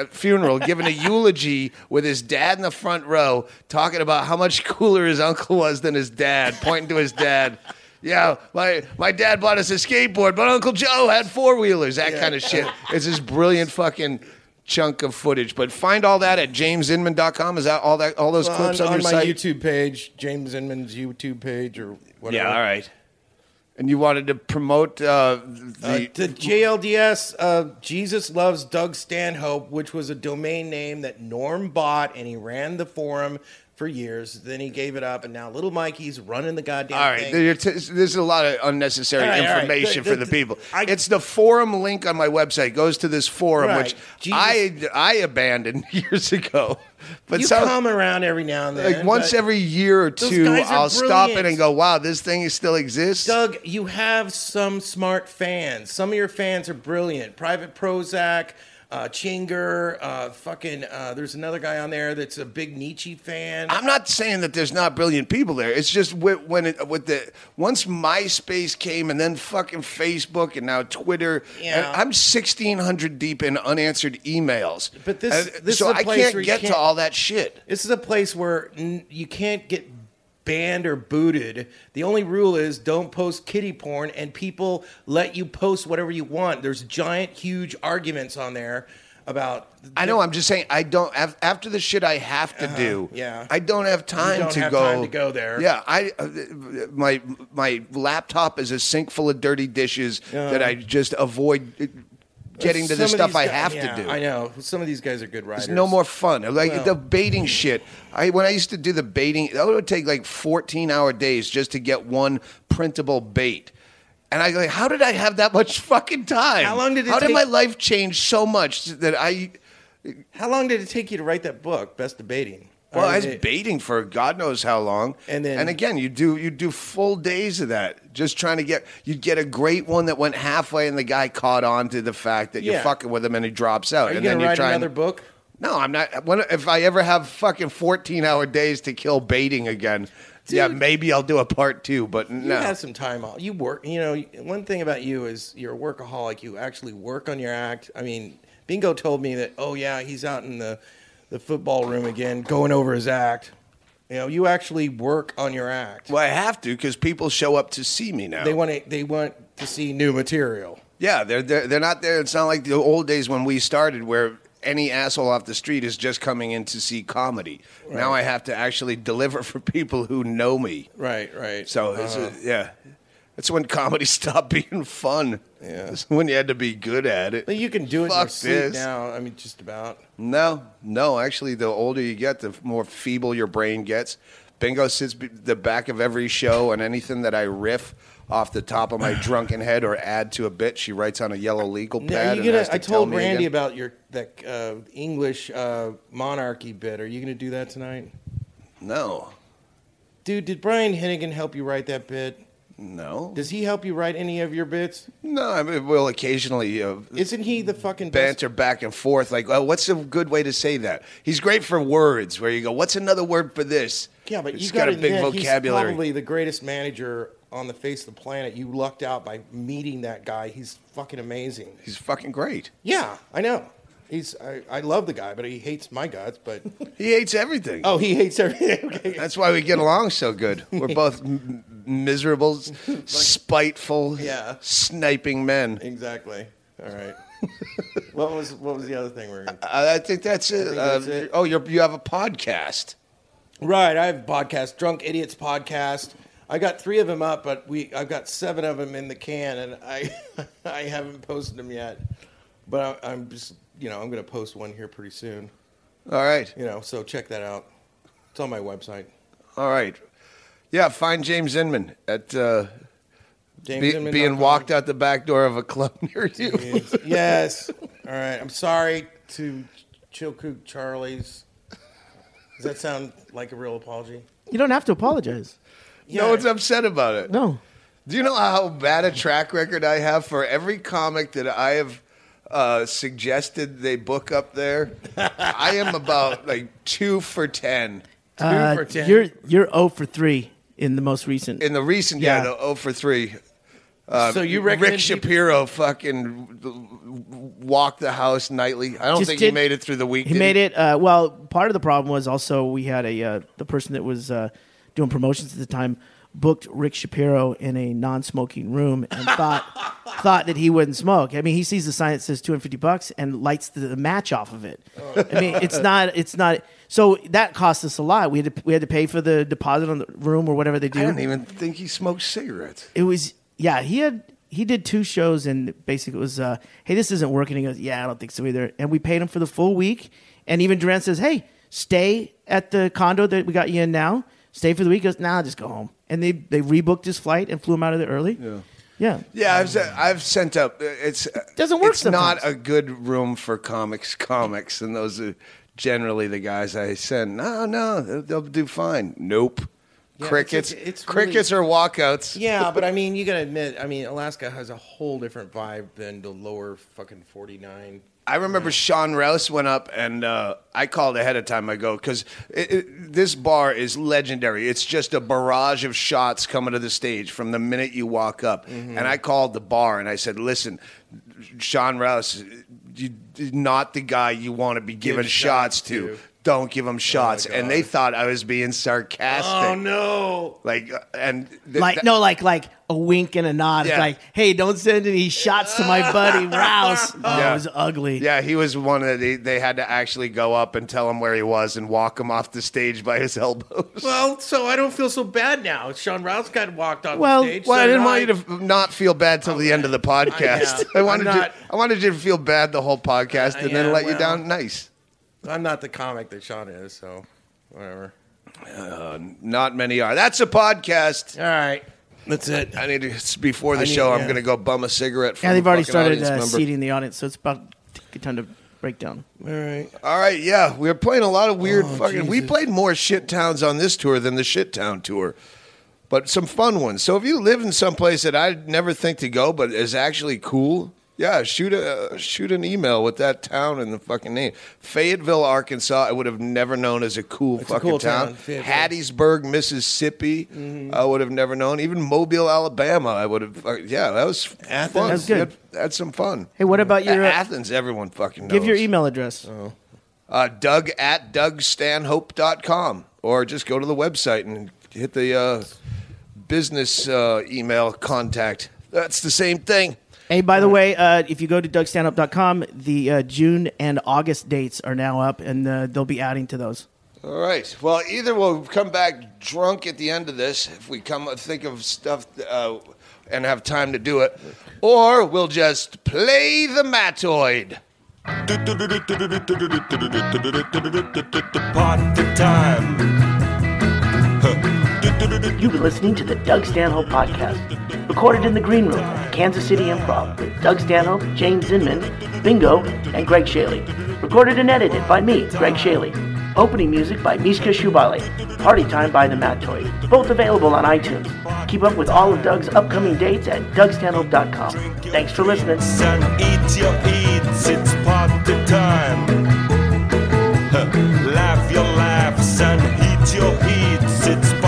uh, funeral, giving a eulogy with his dad in the front row, talking about how much cooler his uncle was than his dad, pointing to his dad. Yeah, my my dad bought us a skateboard, but Uncle Joe had four wheelers. That kind of shit. It's this brilliant fucking chunk of footage. But find all that at jamesinman.com. Is that all that all those on, clips on, on your my site? YouTube page, James Inman's YouTube page, or whatever. Yeah, all right. And you wanted to promote uh, Uh, the. the JLDS, uh, Jesus Loves Doug Stanhope, which was a domain name that Norm bought, and he ran the forum for years. Then he gave it up, and now Little Mikey's running the goddamn all right, thing. there- t- there's a lot of unnecessary right, all right. information The- for the- the people. I- it's the forum link on my website goes to this forum, Right. which Jesus- I I abandoned [laughs] years ago. But you so, come around every now and then. like once every year or two, I'll stop it and go, "Wow, this thing still exists." Doug, you have some smart fans. Some of your fans are brilliant. Private Prozac, uh, Chinger, uh, fucking. Uh, there's another guy on there that's a big Nietzsche fan. I'm not saying that there's not brilliant people there. It's just with, when it, with the once MySpace came and then fucking Facebook and now Twitter. Yeah. And I'm 1600 deep in unanswered emails. But this- this so is a I place can't where get to can't- all that shit. This is a place where n- you can't get banned or booted. The only rule is don't post kitty porn, and people let you post whatever you want. There's giant, huge arguments on there about. I know. I'm just saying. I don't. af- After the shit I have to do. Uh-huh. yeah. I don't have time don't to have go. time to go there. Yeah. I. Uh, my my laptop is a sink full of dirty dishes that I just avoid. Getting to the stuff I guys- have yeah, to do. I know. Some of these guys are good writers. It's no more fun. Like Well- the baiting shit. I when I used to do the baiting, that would take like 14 hour days just to get one printable bait. And I go, like, how did I have that much fucking time? How long did it How did my life change so much that I? How long did it take you to write that book, Best Debating? Well, I was it- baiting for God knows how long, And then- and again, you do you do full days of that, just trying to get you'd get a great one that went halfway, and the guy caught on to the fact that you're fucking with him, and he drops out, Are you and then gonna write trying. another book? No, I'm not. When, if I ever have fucking 14 hour days to kill baiting again, yeah, maybe I'll do a part two. But no, You have some time off. You work. You know, one thing about you is you're a workaholic. You actually work on your act. I mean, Bingo told me that. Oh yeah, he's out in the the football room again, going over his act. You know, you actually work on your act. well, I have to because people show up to see me now. They want to. They want to see new material. Yeah, they're, they're they're not there. It's not like the old days when we started, where any asshole off the street is just coming in to see comedy. Now I have to actually [laughs] deliver for people who know me. Right. Right. So it's Uh-huh. a, yeah, that's when comedy [laughs] stopped being fun. Yeah. It's when you had to be good at it. But you can do it in your Fuck sleep this. now. I mean, just about. No, no. Actually, the older you get, the more feeble your brain gets. Bingo sits be- the back of every show, and anything that I riff off the top of my [sighs] drunken head or add to a bit, she writes on a yellow legal Now, pad. you and gonna, has to I tell told me Randy again. about your that uh, English uh, monarchy bit. Are you going to do that tonight, No, dude? Did Brian Hennigan help you write that bit? No, Does he help you write any of your bits? no. I mean, we'll occasionally uh, Isn't he the fucking best? banter back and forth. Like, oh, what's a good way to say that? He's great for words, where you go, "What's another word for this?" Yeah, but He's you got got a big vocabulary. He's probably the greatest manager on the face of the planet. You lucked out by meeting that guy. He's fucking amazing. He's fucking great. Yeah, I know. He's I, I love the guy, but he hates my guts. But [laughs] He hates everything. oh, he hates everything. [laughs] Okay. That's why we get along so good. We're both m- miserable, s- [laughs] spiteful, Yeah. sniping men. exactly. All right. what was what was the other thing we we're gonna Uh, I think that's it. think Uh, that's it. Oh, you're, you have a podcast. Right, I have a podcast, Drunk Idiots podcast. I got three of them up, but we I've got seven of them in the can, and I [laughs] I haven't posted them yet. But I, I'm just you know I'm going to post one here pretty soon. All right. You know, so check that out. It's on my website. All right. Yeah, find James Inman at uh, James be, Inman being walked out the back door of a club [laughs] near you. Yes. yes. All right. I'm sorry to Chilkoot Charlie's. Does that sound like a real apology? You don't have to apologize. No one's upset about it. No. Do you know how bad a track record I have for every comic that I have uh, suggested they book up there? [laughs] I am about like two for ten Uh, for 10. You're you're 0 for three in the most recent. in the recent. Yeah, Yeah. the zero for three. Uh, So you recommend Rick people- Shapiro fucking walked the house nightly? I don't Just think he made it through the week. He did made it. Uh, well, part of the problem was also we had a uh, the person that was uh, doing promotions at the time booked Rick Shapiro in a non-smoking room and thought [laughs] thought that he wouldn't smoke. I mean, he sees the sign that says 250 bucks and lights the, the match off of it. I mean, it's not it's not so that cost us a lot. We had to we had to pay for the deposit on the room or whatever they do. I don't even think he smoked cigarettes. it was yeah he had he did two shows and basically it was uh, hey this isn't working he goes yeah i don't think so either and we paid him for the full week and even duran says hey stay at the condo that we got you in now stay for the week he goes nah just go home and they they rebooked his flight and flew him out of there early yeah yeah Yeah, I've se- I've sent up. It's Doesn't work It's not a good room for comics. Comics, and those are generally the guys I send. No, no, they'll, they'll do fine. Nope. Yeah, crickets, it's- it's crickets or walkouts. Yeah, [laughs] but I mean, you gotta admit, I mean, Alaska has a whole different vibe than the lower fucking 49. I remember Sean Rouse went up, and uh, I called ahead of time. I go because this bar is legendary. It's just a barrage of shots coming to the stage from the minute you walk up. Mm-hmm. And I called the bar and I said, "Listen, Sean Rouse, you, not the guy you want to be giving shots, shots to. To. don't give them shots, and they thought I was being sarcastic. Oh no! Like, uh, and th- Like th- no, like like a wink and a nod. It's Yeah. like, hey, don't send any shots to my buddy [laughs] Rouse. [laughs] Oh, Yeah. it was ugly. Yeah, he was one of the. They had to actually go up and tell him where he was and walk him off the stage by his [laughs] elbows. Well, so I don't feel so bad now. Sean Rouse got walked off Well, the stage. Well, so I didn't did want you to not feel bad till the end of the podcast. I I, wanted I'm you. I wanted you to feel bad the whole podcast and yeah, then let you down nice. I'm not the comic that Sean is, so whatever. Not many are. That's a podcast. All right, that's it. I need to. it's Before the I need- show, I'm yeah. going to go bum a cigarette. From Yeah, they've a already fucking started audience uh, member. seating the audience, so it's about good time to break down. All right. All right, yeah, we are playing a lot of weird Oh, fucking. We Jesus. played more shit towns on this tour than the shit town tour, but some fun ones. So if you live in some place that I'd never think to go, but is actually cool, yeah, shoot a shoot an email with that town and the fucking name. Fayetteville, Arkansas. I would have never known as a cool a fucking cool town. town, Hattiesburg, Mississippi. I would have never known. Even Mobile, Alabama. I would have. uh, Yeah, that was Athens. fun. That's good. We Had, had some fun. Hey, what about your? Uh, Athens? Everyone fucking knows. give your email address. Uh, Doug at DougStanhope.com. Or just go to the website and hit the uh, business uh, email contact. That's the same thing. Hey, by the way, uh, if you go to dougstanhope.com, the uh, June and August dates are now up, and uh, they'll be adding to those. All right. Well, either we'll come back drunk at the end of this if we come think of stuff uh, and have time to do it, or we'll just play the Mattoid. [laughs] Party time. You've been listening to the Doug Stanhope Podcast, recorded in the green room at the Kansas City Improv with Doug Stanhope, James Inman, Bingo, and Greg Chaille. Recorded and edited by me, Greg Chaille. Opening music by Mishka Shubaly. Party Time by The Mattoid. Both available on iTunes. Keep up with all of Doug's upcoming dates at dougstanhope.com. Thanks for listening. Eat your eats, it's party time. Laugh your laughs and eat your eats, it's